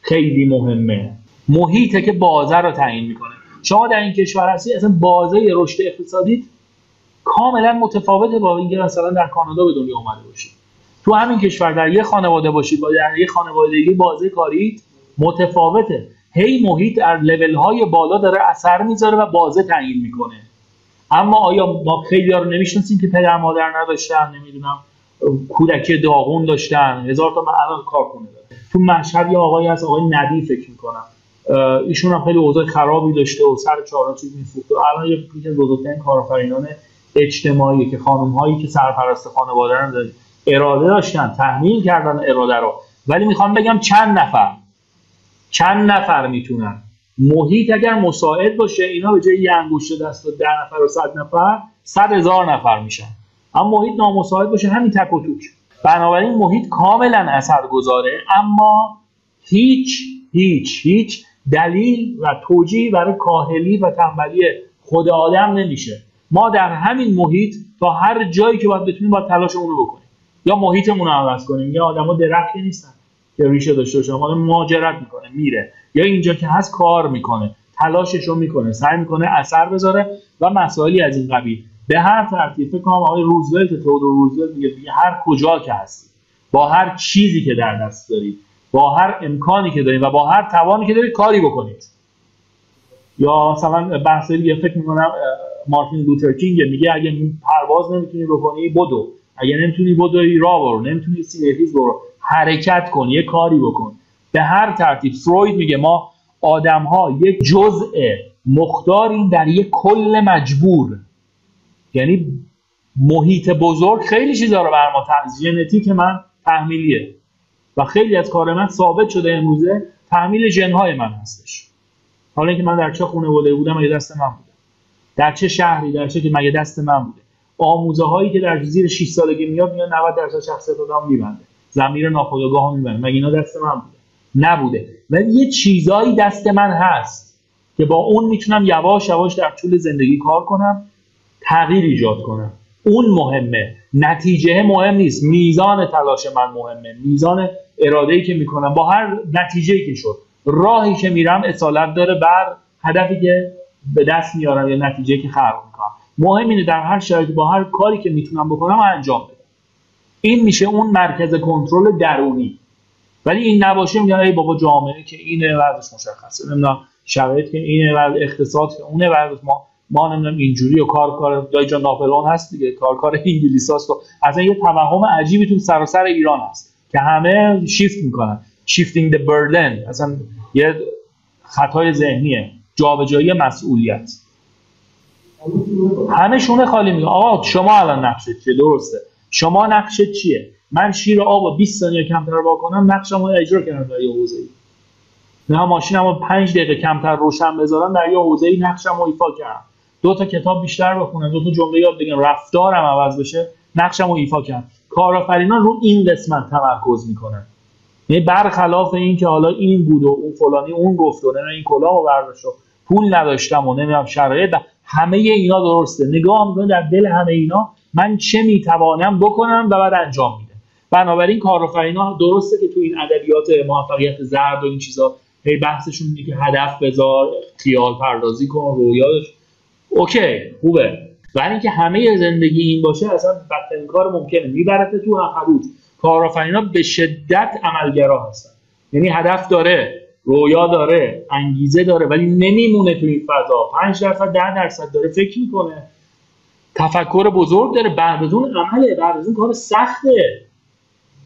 خیلی مهمه. محیطه که بازه رو تعیین می‌کنه. شما در این کشور هستی اصلا بازه رشد اقتصادی کاملا متفاوته با اینکه مثلا در کانادا به دنیا اومده باشید. تو همین کشور در یه خانواده باشید با در یه خانوادگی بازه کاری متفاوته. هی محیط در لول های بالا داره اثر می‌ذاره و بازه تعیین می‌کنه. اما آیا ما خیلی رو نمی‌شناسیم که پدر مادر نداشتن نمی‌دونم کودکی داغون داشتن هزار تا من الان کنه داره. تو مشهد یه آقایی هست آقای ندی فکر می‌کنم. ایشون هم خیلی اوضاع خرابی داشته و سر چهارا چیز میفروخته و الان یکی از بزرگترین کارآفرینان اجتماعی که خانم هایی که سرپرست خانواده رو اراده داشتن تحمیل کردن اراده رو. ولی می‌خوام بگم چند نفر چند نفر می‌تونن. محیط اگر مساعد باشه اینا به جای یه انگشت دست و ده نفر و صد نفر صد هزار نفر میشن. اما محیط نامساعد باشه همین تک و توک. بنابراین محیط کاملا اثر گذاره اما هیچ هیچ هیچ دلیل و توجیه برای کاهلی و تنبلی خود آدم نمیشه. ما در همین محیط تا هر جایی که باید بتونیم باید تلاشمون رو بکنیم. یا محیطمون رو عوض کنیم. یا آدما درختی نیستن که ریشه داشته باشه حالا مهاجرت می‌کنه میره. یا اینجا که هست کار می‌کنه تلاشش رو می‌کنه سعی می‌کنه اثر بذاره و مسائلی از این قبیل. به هر ترتیب فکر کنم آقای روزولت تودور روزولت میگه هر کجا که هستی با هر چیزی که در دست دارید با هر امکانی که دارید و با هر توانی که دارید کاری بکنید. یا مثلا بحث دیگه فکر می‌کنم مارتین لوتر کینگ میگه اگه پرواز نمی‌تونی بکنی بدو. اگه نمی‌تونی بدوی را برو. نمی‌تونی سینه‌ریز برو. حرکت کن یه کاری بکن. به هر ترتیب فروید میگه ما آدم ها یک جزء مختاریم در یک کل مجبور. یعنی محیط بزرگ خیلی چیزا رو بر ما ژنتیک من تحمیلیه. و خیلی از کار من ثابت شده امروزه تحمیل ژنهای من هستش. حالا اینکه من در چه خانواده بودم مگه دست من بوده؟ در چه شهری در چه که مگه دست من بوده؟ آموزه هایی که در زیر 6 سالگی میاد میاد 90 درصد شخصیت آدم میبنده. زمیر ناخودآگاه میبنده. مگه اینا دست من بوده؟ نبوده. ولی یه چیزایی دست من هست که با اون می‌تونم یواش یواش در طول زندگی کار کنم تغییر ایجاد کنم. اون مهمه. نتیجه مهم نیست. میزان تلاش من مهمه. میزان اراده ای که می‌کنم با هر نتیجه که شد. راهی که میرم اصالت داره بر هدفی که به دست میارم یا نتیجه که خلق می‌کنم. مهم اینه در هر شرایطی با هر کاری که می‌تونم بکنم انجام بدم. این میشه اون مرکز کنترل درونی. ولی این نباشه میگن ای بابا جامعه که اینه وضعش مشخصه. نمی‌دونم شرایط که اینه و اقتصاد که اونه و ما ما نمی‌دونم اینجوری و کار کار دایجا ناپلون هست دیگه. کار کار انگلیساست و اصلا یه توهم عجیبی تو سراسر ایران هست. که همه شیفت می‌کنن. شیفتینگ the burden. اصلا یه خطای ذهنیه. جابجایی مسئولیت. همه شونه خالی میگه آقا شما الان نقشت چیه؟ درسته. شما نقشت چیه؟ من شیر آب و 20 ثانیه کمتر واکنم نقشم رو اجرا کردم در یه حوزه ای نه ماشینم رو 5 دقیقه کمتر روشن بذارم در یه حوزه ای نقشم رو ایفا کردم. دو تا کتاب بیشتر بخونم دو تا جمله یاد بگم رفتارم عوض بشه نقشم رو ایفا کردم. کارآفرینان رو این قسمت تمرکز می‌کنن. یعنی برخلاف این که حالا این بود و اون فلانی اون گفت و این کلاه و برداشت و پول نداشتم و نمی‌دونم شرایط همه اینا درسته. نگاه می‌کنه در دل همه اینا من چه می‌توانم بکنم و بعد انجام میده. بنابراین کارآفرینا درسته که تو این ادبیات موفقیت زرد و این چیزا هی بحثشون اینه که هدف بذار خیال پردازی کن رویاش. اوکی خوبه. ولی اینکه همه زندگی این باشه اصلا بدترین کار ممکنه. میبرته تو حروف کارآفرینا به شدت عملگرا هستن. یعنی هدف داره رویا داره انگیزه داره ولی نمیمونه تو این فضا. 5 درصد 10 درصد داره فکر می‌کنه. تفکر بزرگ داره. بعد از اون عمله بعد از اون کار سخته.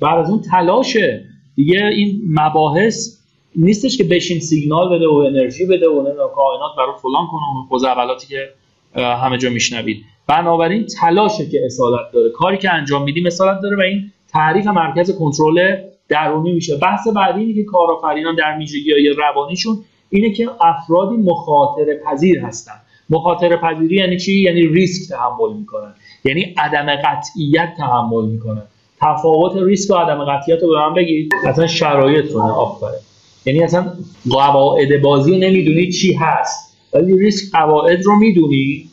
بعد از اون تلاشه. دیگه این مباحث نیستش که بشین سیگنال بده و انرژی بده و کائنات برای فلان کنه و اولاتی که همه جا میشنوید. بنابراین تلاشه که اصالت داره. کاری که انجام میدیم اصالت داره و این تعریف مرکز کنترل درونی میشه. بحث بعدی اینه که کارآفرینان در ویژگی روانیشون اینه که افرادی مخاطره پذیر هستن. مخاطره پذیری یعنی چی؟ یعنی ریسک تحمل می‌کنن. یعنی عدم قطعیت تحمل می‌کنن. تفاوت ریسک و عدم قطعیت رو به من بگید. اصلا شرایط رو آفره یعنی اصلا قواعد بازی نمی‌دونی چی هست. ولی ریسک قواعد رو می‌دونی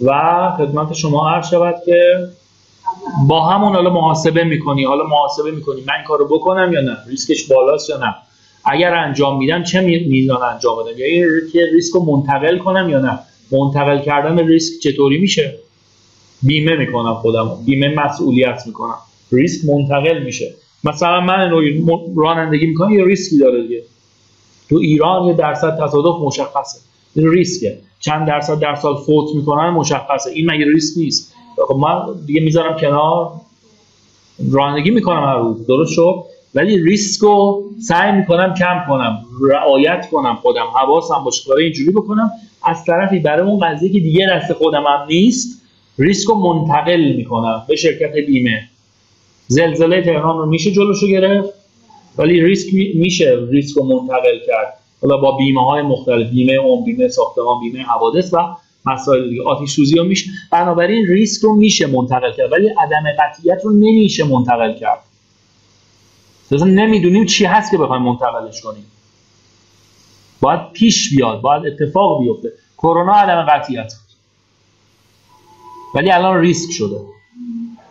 و خدمت شما عرض شود که با همون حالا محاسبه می‌کنی. حالا محاسبه می‌کنی. من کارو بکنم یا نه؟ ریسکش بالاست یا نه؟ اگر انجام میدم چه میزان انجام بدم؟ یا این ریسک رو منتقل کنم یا نه؟ منتقل کردن ریسک چطوری میشه؟ بیمه می‌کنم خودم بیمه مسئولیت می‌کنم. ریسک منتقل میشه. مثلا من رانندگی می‌کنم یه ریسکی داره دیگه. تو ایران یه درصد تصادف مشخصه. ریسکه. چند درصد در سال فوت می‌کنن مشخصه. این مگه ریسک نیست؟ خب من دیگه می‌ذارم کنار. رانندگی می‌کنم هر روز. درست شد؟ ولی ریسک رو سعی می‌کنم کم کنم. رعایت کنم خودم. حواسم باشه کار اینجوری بکنم. از طرفی برای اون قضیه که دیگه دست خودم هم نیست ریسک رو منتقل می‌کنم به شرکت بیمه. زلزله تهران رو میشه جلوشو گرفت ولی ریسک میشه ریسک رو منتقل کرد. حالا با بیمه های مختلف بیمه اون بیمه ساختمان بیمه حوادث و مسائل دیگه. آتش سوزی میشه بنابراین ریسک رو میشه منتقل کرد ولی عدم قطعیت رو نمیشه منتقل کرد. مثلا نمی‌دونیم چی هست که بخوایم منتقلش کنیم. باید پیش بیاد باید اتفاق بیفته. کرونا عدم قطعیت ولی الان ریسک شده.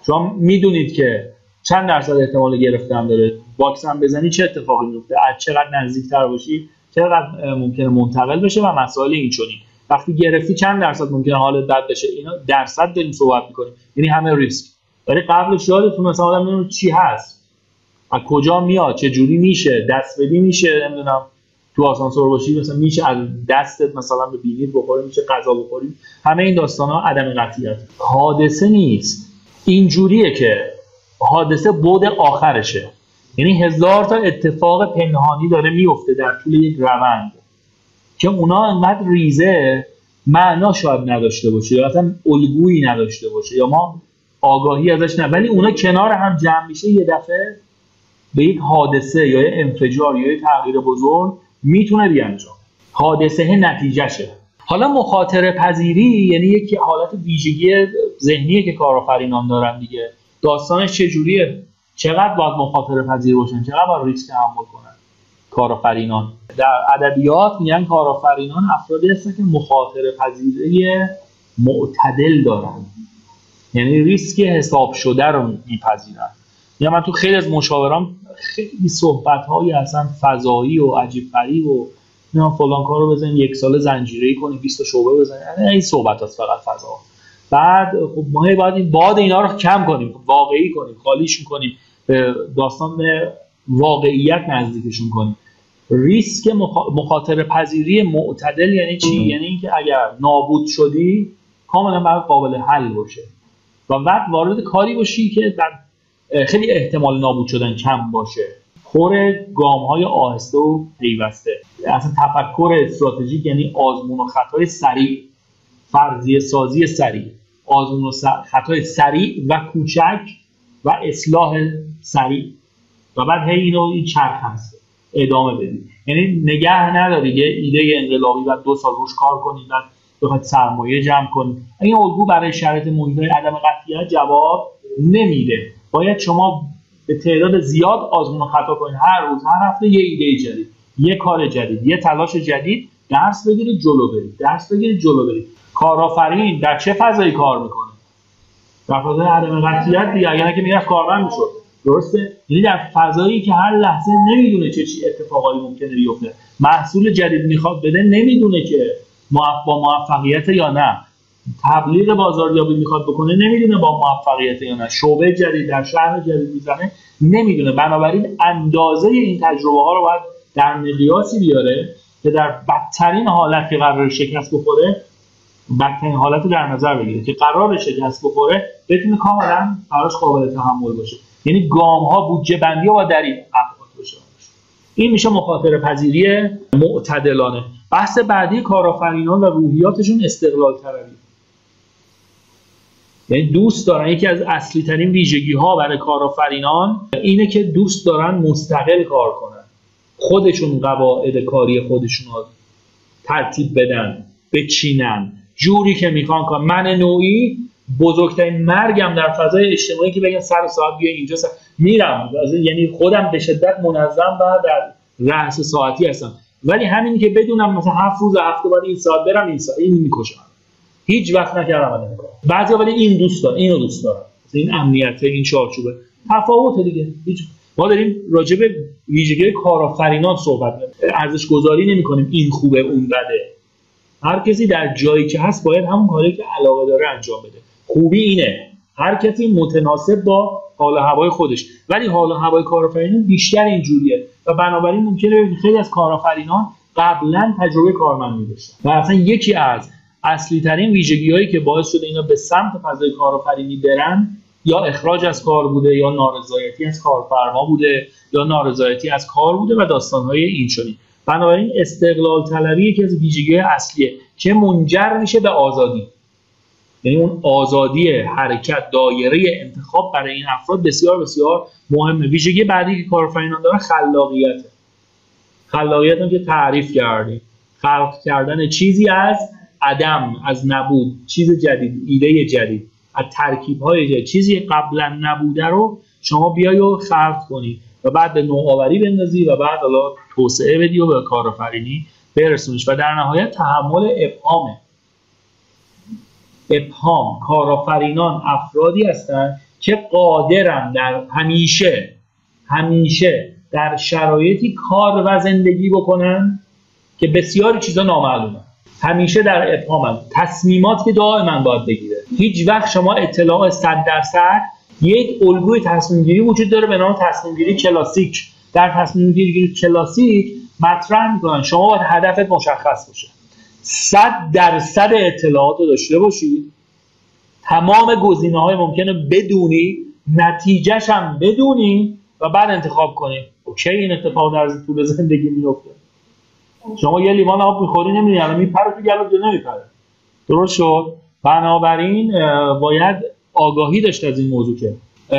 شما می‌دونید که چند درصد احتمال گرفتن داره. واکسن بزنی چه اتفاقی میفته از چقدر نزدیکتر باشی؟ چقدر ممکنه منتقل بشه و مسائل این چنین. وقتی گرفتی چند درصد ممکنه حالت بد بشه؟ اینا درصد داریم صحبت می‌کنیم. یعنی همه ریسک. ولی قبلش یادتون مثلا آدم چی هست. از کجا میاد؟ چه جوری میشه؟ دست بدی میشه؟ نمی‌دونم. تو آسانسور باشی مثلا میشه از دستت مثلا به بینید بخوری میشه غذا بخوری. همه این داستان ها عدم قطعیت. حادثه نیست. اینجوریه که حادثه بود آخرشه. یعنی هزار تا اتفاق پنهانی داره میفته در طول یک روند. که اونا انقدر ریزه معنا شاید نداشته باشه یا اصلا الگویی نداشته باشه یا ما آگاهی ازش نه. ولی اونا کنار هم جمع میشه یه دفعه به یک حادثه یا یه انفجار یا یه تغییر بزرگ می‌تونه بیانجام حادثه نتیجهشه حالا مخاطره پذیری یعنی یک حالت ویژگی ذهنیه که کارآفرینان دارن دیگه. داستانش چجوریه؟ چقدر باید مخاطره پذیر باشن؟ چقدر باید ریسک تحمل کنن؟ کارآفرینان. در ادبیات میگن کارآفرینان افرادی هستن که مخاطره پذیری معتدل دارن. یعنی ریسک حساب شده رو میپذیرن. یا من تو خیلی از مشاوران خیلی صحبت های اصلا فضایی و عجیب غریب و نه فلان کار رو یک سال زنجیره کنیم 20 شعبه بزنیم یعنی این صحبت هست فقط فضا بعد خب ما باید این باد اینا رو کم کنیم واقعی کنیم خالیش کنیم به داستان به واقعیت نزدیکشون کنیم. ریسک مخاطره پذیری معتدل یعنی چی؟ یعنی اینکه اگر نابود شدی کاملا باید قابل حل باشه. و بعد وارد کاری باشی که در خیلی احتمال نابود شدن کم باشه. خور گام های آهسته و پیوسته. اصلا تفکر استراتژیک یعنی آزمون و خطای سریع. فرضیه سازی سریع. آزمون و خطای سریع و کوچک و اصلاح سریع و بعد هی اینو این چرخ هست. ادامه بدید یعنی نگه نداری یه ایده انقلابی و دو سال روش کار کنید بعد بخواید سرمایه جمع کنید این الگو برای شرایط محیط عدم قطعیت جواب نمیده. باید شما به تعداد زیاد آزمون و خطا کنید هر روز هر هفته یه ایده جدید یه کار جدید یه تلاش جدید درس بگیرید جلو برید درس بگیرید جلو برید کارآفرین در چه فضایی کار می‌کنه؟ فضای عدم قطعیت دیگه اگر که می‌رفت کارمند می‌شد. درسته؟ یعنی در فضایی که هر لحظه نمی‌دونه چه چی اتفاقایی ممکنه بیفته. محصول جدید می‌خواد بده نمی‌دونه که با موفقیت یا نه. تبلیغ بازاریابی می‌خواد بکنه نمی‌دونه با موفقیت یا نه. شعبه جدید در شهر جدید می‌زنه نمی‌دونه. بنابراین اندازه این تجربه ها رو باید در مقیاسی بیاره که در بدترین حالت که قرار شکست بخوره بدترین حالت رو در نظر بگیره که قرار شکست بخوره بتونه کاملا براش قابل تحمل باشه. یعنی گام ها بودجه بندی ها در این باشه. این میشه مخاطره پذیری معتدلانه. بحث بعدی کارآفرینان و روحیاتشون استقلال طلبی. یعنی دوست دارن. یکی از اصلی ترین ویژگی ها برای کارآفرینان اینه که دوست دارن مستقل کار کنن. خودشون قواعد کاری خودشون ترتیب بدن بچینن. جوری که می‌خوان کار. من نوعی بزرگترین مرگم در فضای اجتماعی که بگن سر ساعت بیا اینجا سر... میرم. یعنی خودم به شدت منظم و در رأس ساعتی هستم. ولی همینی که بدونم مثلا هفت روز هفته بعد این ساعت برم این ساعت این می‌کشم. هیچ وقت نکردم نمی‌کنم بعضی ولی این دوست دارن اینو دوست دارن. این امنیت این چارچوبه. تفاوت دیگه. هیچ ما داریم راجع به ویژگی کارآفرینان صحبت ارزش گذاری نمی کنیم این خوبه اون بده. هر کسی در جایی که هست باید همون کاری که علاقه داره انجام بده. خوبی اینه. هر کسی متناسب با حال هوای خودش. ولی حال هوای کارآفرینان بیشتر اینجوریه. و بنابراین ممکنه خیلی از کارآفرینان قبلا تجربه کارمندی داشتن. و اصلا یکی از اصلی ترین ویژگی هایی که باعث شده اینا به سمت فضای کارآفرینی برن یا اخراج از کار بوده یا نارضایتی از کارفرما بوده یا نارضایتی از کار بوده و داستانهای این چنین بنابراین استقلال طلبی یکی از ویژگی اصلیه که منجر میشه به آزادی. یعنی اون آزادی حرکت دایره انتخاب برای این افراد بسیار بسیار مهمه. ویژگی بعدی که کارآفرینان دارن خلاقیت. خلاقیت که تعریف کردیم. خلق کردن چیزی از عدم از نبود. چیز جدید ایده جدید. از ترکیب های جدید. چیزی قبلا نبوده رو شما بیای و خلق کنی. و بعد به نوآوری بندازی و بعد حالا توسعه بدی و به کارآفرینی برسونیش. و در نهایت تحمل ابهامه. ابهام کارآفرینان افرادی هستند که قادرن در همیشه همیشه در شرایطی کار و زندگی بکنن که بسیاری چیزا نامعلومه. همیشه در ابهام تصمیمات که دائما باید بگیره. هیچ وقت شما اطلاع 100 درصد یک الگوی تصمیم گیری وجود داره به نام تصمیم گیری کلاسیک. در تصمیم گیری کلاسیک مطرح می‌کنن. شما باید هدفت مشخص باشه. 100 درصد اطلاعات داشته باشید تمام گزینه های ممکنه بدونی نتیجهش هم بدونی و بعد انتخاب کنی. اوکی این اتفاق در طول زندگی میفته شما یه لیوان آب می‌خوری نمی‌دونی الان میپره تو گلوت یا نمیپره درست شد؟ بنابراین باید آگاهی داشت از این موضوع که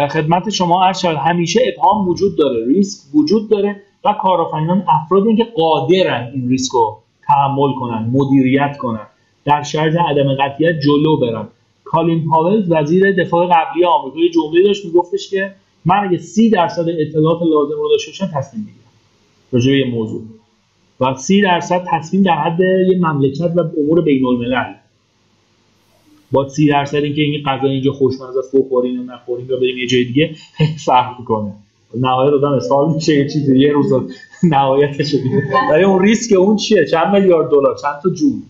خدمت شما عرض همیشه ابهام وجود داره ریسک وجود داره و کارآفرینان افرادی که قادرن این ریسک رو تحمل کنن مدیریت کنن در شرط عدم قطعیت جلو برن. کالین پاول وزیر دفاع قبلی آمریکا یه جمله داشت میگفتش که من اگه سی درصد اطلاعات لازم رو داشته باشم تصمیم می‌گیرم. راجع به موضوع. و سی درصد تصمیم در حد یه مملکت و امور بین الملل. با سی درصد اینکه این غذا اینجا خوشمزه است بخورین و نخورین یا بریم یه جای دیگه فرق می‌کنه. نهایت آدم اسهال میشه یه چیزی یه روز نهایتش ولی اون ریسک اون چیه؟ چند میلیارد دلار چند تا جون؟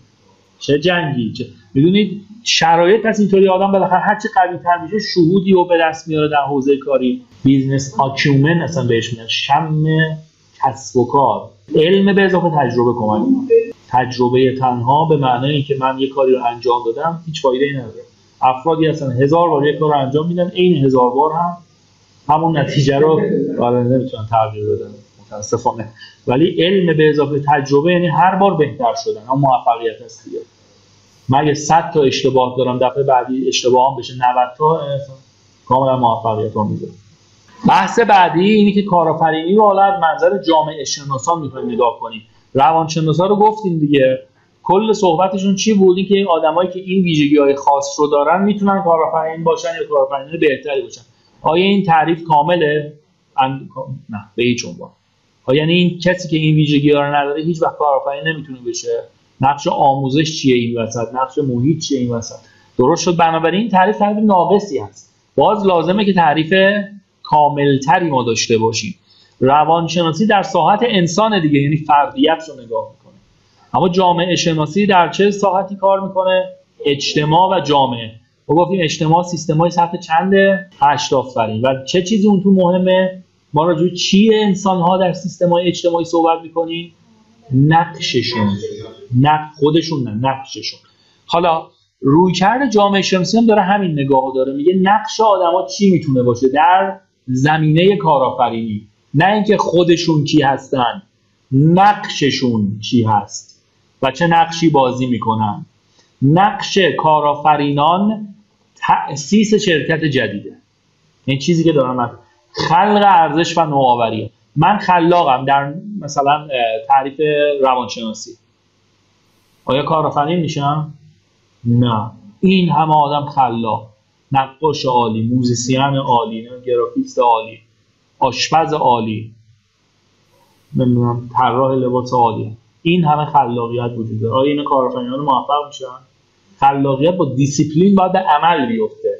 چه جنگی؟ چه می‌دونید؟ شرایط از اینطوری آدم بالاخره هر چی قوی تر میشه شهودی رو به دست میاره در حوزه کاری. business acumen اصلا بهش میاد شم کسب و کار. علم به اضافه تجربه کمک تجربه تنها به معنی اینکه من یه کاری رو انجام دادم هیچ فایده ای نداره. افرادی هستن هزار بار یک کار رو انجام میدن عین هزار بار هم همون نتیجه رو حالا نمی‌تونن تغییر بدن متاسفانه. ولی علم به اضافه تجربه یعنی هر بار بهتر شدن هم موفقیت هست دیگه. من اگه 100 تا اشتباه دارم دفعه بعدی اشتباه هم بشه 90 تا کاملا موفقیت میده بحث بعدی اینی که کارآفرینی رو حالا از منظر جامعه شناسان می‌تونیم نگاه کنیم. روانشناسا رو گفتیم دیگه. کل صحبتشون چی بود؟ که آدمایی که این ویژگی های خاص رو دارن می‌تونن کارآفرین باشن یا کارآفرین بهتری باشن. آیا این تعریف کامله؟ نه به هیچ عنوان. یعنی این کسی که این ویژگی ها رو نداره هیچ وقت کارآفرین نمی‌تونه بشه؟ نقش آموزش چیه این وسط؟ نقش محیط چیه این وسط؟ درست شد. بنابراین این تعریف تعریف ناقصی هست. باز لازمه که تعریف کاملتری ما داشته باشیم. روانشناسی در ساحت انسان دیگه یعنی فردیت رو نگاه می‌کنه. اما جامعه شناسی در چه ساحتی کار می‌کنه؟ اجتماع و جامعه. ما گفتیم اجتماع سیستمای سطح چنده هشت آفرین. و چه چیزی اون تو مهمه؟ ما راجع چی انسان ها در سیستم های اجتماعی صحبت می‌کنیم؟ نقششون. نقش خودشون نه نقششون. حالا رویکرد جامعه شمسی هم داره همین نگاه داره. میگه نقش آدما چی می‌تونه باشه؟ در زمینه کارآفرینی. نه اینکه خودشون کی هستن نقششون چی هست و چه نقشی بازی می‌کنن. نقش کارآفرینان تأسیس شرکت جدیده. این چیزی که دارم خلق ارزش و نوآوری من خلاقم در مثلا تعریف روانشناسی. آیا کارآفرین میشم؟ نه. این همه آدم خلاق. نقاش عالی musicien عالی گرافیست عالی. آشپز عالی. نمی‌دونم طراح لباس عالی. این همه خلاقیت وجود داره آیا این کارآفرینان موفق میشن؟ خلاقیت با دیسیپلین باید به عمل بیفته.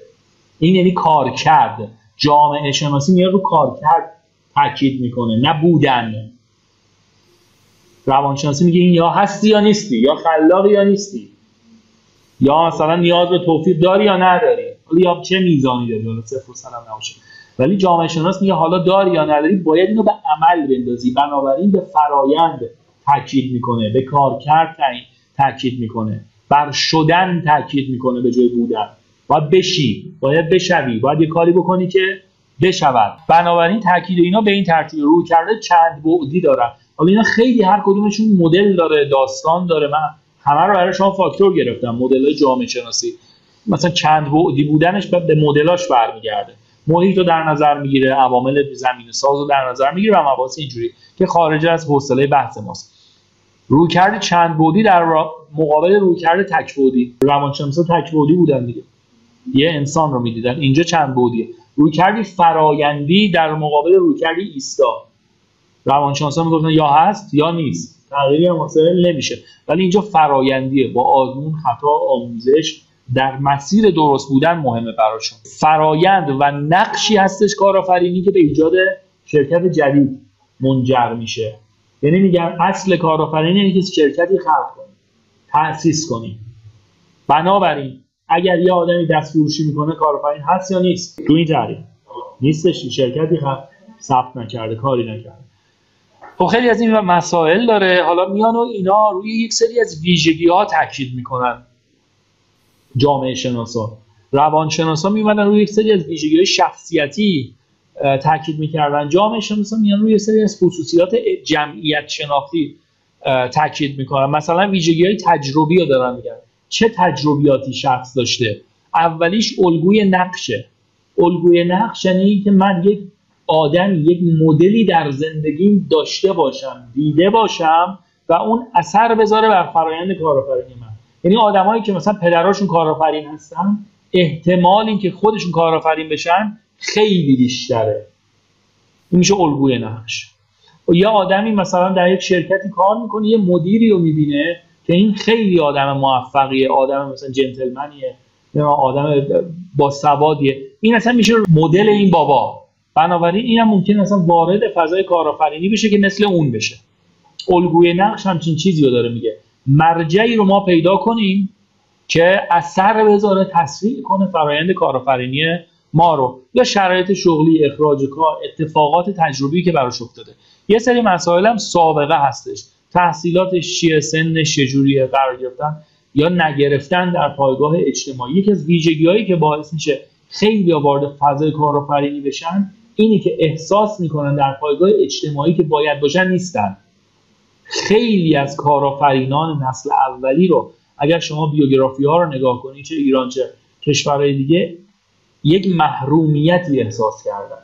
این یعنی کارکرد. جامعه شناسی میاد رو کارکرد تاکید می‌کنه نه بودن. روانشناسی میگه این یا هستی یا نیستی یا خلاقی یا نیستی. یا مثلا نیاز به توفیق داری یا نداری. حالا یا چه میزانی داری؟ حالا صفر سلام نباشه. ولی جامعه شناس میگه حالا داری یا نداری باید اینو به عمل بندازی. بنابراین به فرایند تاکید می‌کنه به کار کرد تاکید می‌کنه. بر شدن تاکید می‌کنه به جای بودن. باید بشی باید بشوی باید یه کاری بکنی که بشود. بنابراین تاکید اینا به این ترتیب رو کرده چند بعدی دارن. حالا اینا خیلی هر کدومشون مدل داره داستان داره. من همه رو برای شما فاکتور گرفتم. مدل جامعه شناسی. مثلا چند بعدی بودنش به مدلاش برمیگرده. محیط رو در نظر می‌گیره عوامل زمین ساز رو در نظر می‌گیره و مباحث اینجوری که خارج از حوصله بحث ماست. رویکرد چند بودی در مقابل رویکرد تک بودی روانشناسا تک بودی بودن دیگه. یه انسان رو می‌دیدن اینجا چند بودیه رویکردی فرایندی در مقابل رویکردی ایستا. روانشناسا می‌گفتن یا هست یا نیست. تغییری هم نمیشه. ولی اینجا فرایندیه. با آزمون خطا آموزش در مسیر درست بودن مهمه براشون. فرایند و نقشی هستش کارآفرینی که به ایجاد شرکت جدید منجر میشه. یعنی میگن اصل کارآفرینی اینه که شرکتی خلق کنی تأسیس کنی. بنابراین اگر یه آدمی دست فروشی می‌کنه کارآفرین هست یا نیست؟ تو این تعریف نیستش. شرکتی خلق ثبت نکرده کاری نکرده. خب خیلی از این مسائل داره. حالا میان و اینا روی یک سری از ویژگی ها تاکید می‌کنن. جامعه شناسا. روان شناسا میمدن روی یک سری از ویژگی های شخصیتی تاکید می‌کردن. جامعه شناسا میان روی سری از خصوصیات جمعیت شناختی تاکید می‌کنن. مثلا ویژگی های تجربی رو دارن میگن. چه تجربیاتی شخص داشته؟ اولیش الگوی نقشه. الگوی نقش یعنی که من یک آدمی یک مدلی در زندگیم داشته باشم دیده باشم و اون اثر بذاره بر فرایند کارآفرینی من. یعنی آدمایی که مثلا پدراشون کارآفرین هستن احتمال اینکه خودشون کارآفرین بشن خیلی بیشتره. این میشه الگوی نقش. و یه آدمی مثلا در یک شرکتی کار می‌کنه یه مدیری رو می‌بینه که این خیلی آدم موفقیه آدم مثلا جنتلمنیه آدم با سوادیه. این اصلا میشه مدل این بابا. بنابراین این هم ممکن اصلا وارد فضای کارآفرینی بشه که مثل اون بشه. الگوی نقش همچین چیزی رو داره میگه. مرجعی رو ما پیدا کنیم که اثر بذاره تصویر کنه فرایند کارآفرینی ما رو یا شرایط شغلی اخراج کار اتفاقات تجربی که براش افتاده. یه سری مسائل هم سابقه هستش. تحصیلاتش چیه سنش چجوریه قرار گرفتن یا نگرفتن در پایگاه اجتماعی. یکی از ویژگیهایی که باعث میشه خیلی وارد فضای کارآفرینی بشن اینی که احساس می‌کنن در پایگاه اجتماعی که باید باشن نیستن. خیلی از کارآفرینان نسل اولی رو اگر شما بیوگرافی ها رو نگاه کنید چه ایران چه کشورهای دیگه یک محرومیتی احساس کردن.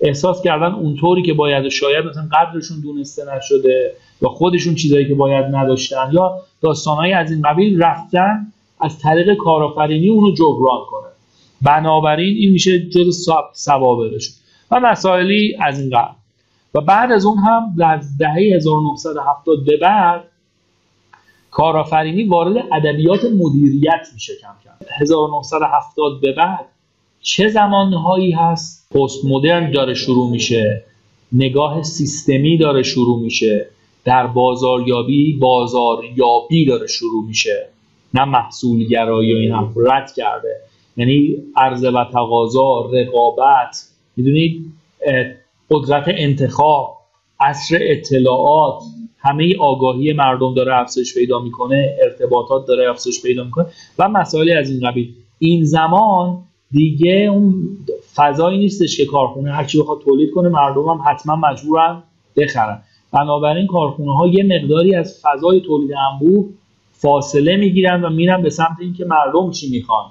احساس کردن اونطوری که باید شاید مثلا قدرشون دونسته نشده یا خودشون چیزایی که باید نداشتن یا داستانهایی از این قبیل رفتن از طریق کارآفرینی اونو جبران کنن. بنابراین این میشه جز سوابقشون و مسائلی از این قبل. و بعد از اون هم در دهه 1970 به بعد کارآفرینی وارد ادبیات مدیریت میشه کم کم. 1970 به بعد چه زمانهایی هست؟ پست مدرن داره شروع میشه نگاه سیستمی داره شروع میشه در بازاریابی بازاریابی داره شروع میشه. نه محصول گرایی و این هم رد کرده. یعنی عرضه و تقاضا رقابت می‌دونید قدرت انتخاب عصر اطلاعات همه آگاهی مردم داره افزایش پیدا می‌کنه ارتباطات داره افزایش پیدا می‌کنه و مسائلی از این قبیل. این زمان دیگه اون فضایی نیستش که کارخونه هر کی بخواد تولید کنه مردم هم حتما مجبورن بخرن. بنابراین کارخونه ها یه مقداری از فضای تولید انبوه فاصله می‌گیرن و میرن به سمت اینکه مردم چی می‌خوان.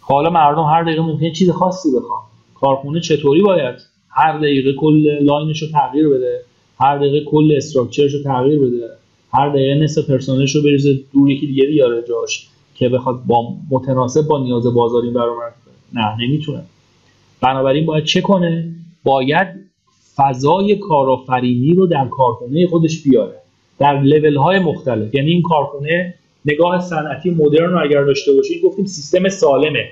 حالا مردم هر دقیقه ممکنه چیز خاصی بخوان. کارخونه چطوری باید هر دقیقه کل لاینش رو تغییر بده هر دقیقه کل استراکچرش رو تغییر بده هر دقیقه نصف پرسنلش رو بریزه دور یکی دیگه بیاره جاش که بخواد با متناسب با نیاز بازاری برآورد کنه نه نمی‌تونه. بنابراین باید چه کنه؟ باید فضای کارآفرینی رو در کارخونه خودش بیاره در لول های مختلف. یعنی این کارخونه نگاه صنعتی مدرن رو اگر داشته باشید گفتیم سیستم سالمه.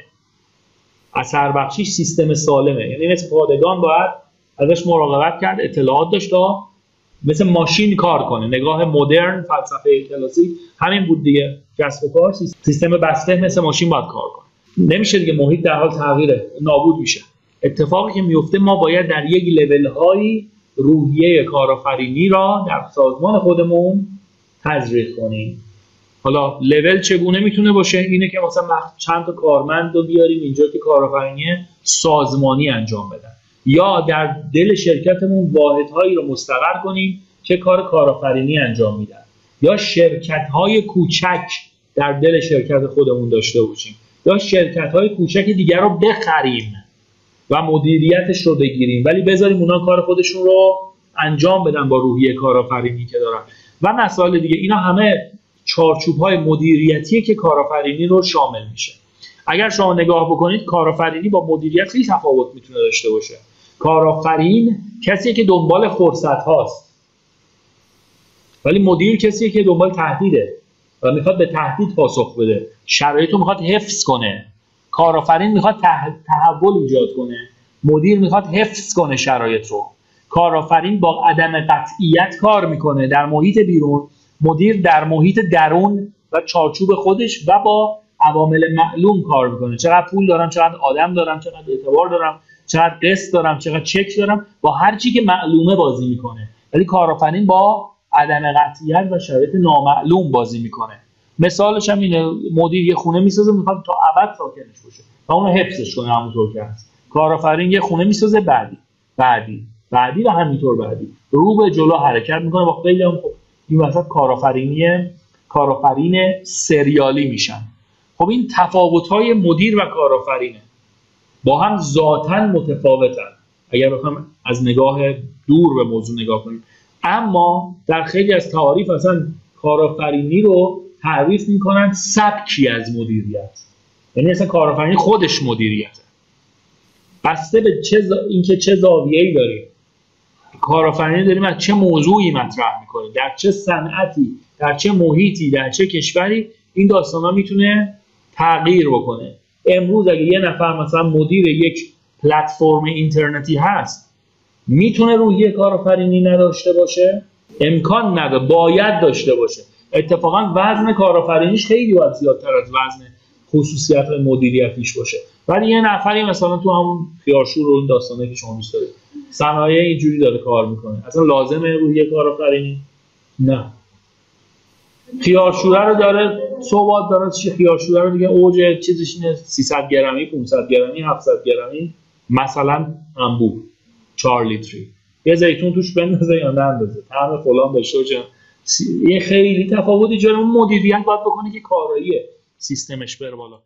اثر بخشیش سیستم سالمه. یعنی مثل پادگان باید ازش مراقبت کرد اطلاعات داشت مثل ماشین کار کنه. نگاه مدرن فلسفه کلاسیک همین بود دیگه. کسب و کار سیستم بسته مثل ماشین باید کار کنه. نمیشه دیگه محیط در حال تغییره. نابود میشه. اتفاقی که میفته ما باید در یک لول هایی روحیه کارآفرینی را در سازمان خودمون تزریق کنیم. حالا لول چگونه می‌تونه باشه؟ اینه که مثلا چند تا کارمند رو بیاریم اینجا که کارآفرینی سازمانی انجام بدن. یا در دل شرکتمون واحدهایی رو مستقر کنیم که کار کارآفرینی انجام میدن. یا شرکت های کوچک در دل شرکت خودمون داشته باشیم. یا شرکت های کوچک دیگر رو بخریم و مدیریتش رو بگیریم. ولی بذاریم اونا کار خودشون رو انجام بدن با روحیه کارآفرینی که دارن. و مسائل دیگه اینا همه چارچوب های مدیریتیه که کارآفرینی رو شامل میشه. اگر شما نگاه بکنید کارآفرینی با مدیریت خیلی تفاوت می‌تونه داشته باشه. کارآفرین کسیه که دنبال فرصت هاست. ولی مدیر کسیه که دنبال تهدیده و می‌خواد به تهدید پاسخ بده. شرایط رو می‌خواد حفظ کنه. کارآفرین می‌خواد تحول ایجاد کنه. مدیر می‌خواد حفظ کنه شرایط رو. کارآفرین با عدم قطعیت کار می‌کنه. در محیط بیرون مدیر در محیط درون و چارچوب خودش و با عوامل معلوم کار می‌کنه. چقدر پول دارم چقدر آدم دارم چقدر اعتبار دارم چقدر قسط دارم چقدر چک دارم با هر چی که معلومه بازی می‌کنه. ولی کارآفرین با عدم قطعیت و شرایط نامعلوم بازی می‌کنه. مثالش هم اینه مدیر یه خونه می‌سازه می‌خواد تا ابد ساکنش باشه و اونو حفظش کنه همونطور که هست. کارآفرین یه خونه می‌سازه بعدی بعدی بعدی و همینطور بعدی. رو به جلو حرکت می‌کنه با خیلی هم خب این وسط کارآفرینی کارآفرین سریالی میشن. خب این تفاوت های مدیر و کارآفرینه. با هم ذاتا متفاوتن. اگر بخوام از نگاه دور به موضوع نگاه کنیم. اما در خیلی از تعاریف اصلا کارآفرینی رو تعریف می‌کنن سبکی از مدیریت. یعنی اصلا کارآفرینی خودش مدیریته. بسته به چه زا... اینکه چه زاویه‌ای داریم. کارآفرینی داریم از چه موضوعی مطرح می‌کنیم؟ در چه صنعتی؟ در چه محیطی؟ در چه کشوری؟ این داستان ها می‌تونه تغییر بکنه. امروز اگه یه نفر مثلا مدیر یک پلتفرم اینترنتی هست می‌تونه روحیه کارآفرینی نداشته باشه؟ امکان نداره باید داشته باشه. اتفاقا وزن کارآفرینیش خیلی باید زیادتر از وزن خصوصیت مدیریتیش باشه. ولی یه نفری مثلا تو همون خیارشور رو این داستانه که شما دوست دارید. صنایع اینجوری داره کار می‌کنه. اصلا لازمه روحیه کارآفرینی نه. خیارشوره رو داره صحبت داره چی خیارشوره رو دیگه اوج چیزش اینه 300 گرمی 500 گرمی 700 گرمی مثلا انبوه 4 لیتری. یه زیتون توش بندازه یا نندازه طعم فلان باشه یه خیلی تفاوت ایجاد مدیریت باید بکنه که کارایی سیستمش بره بالا.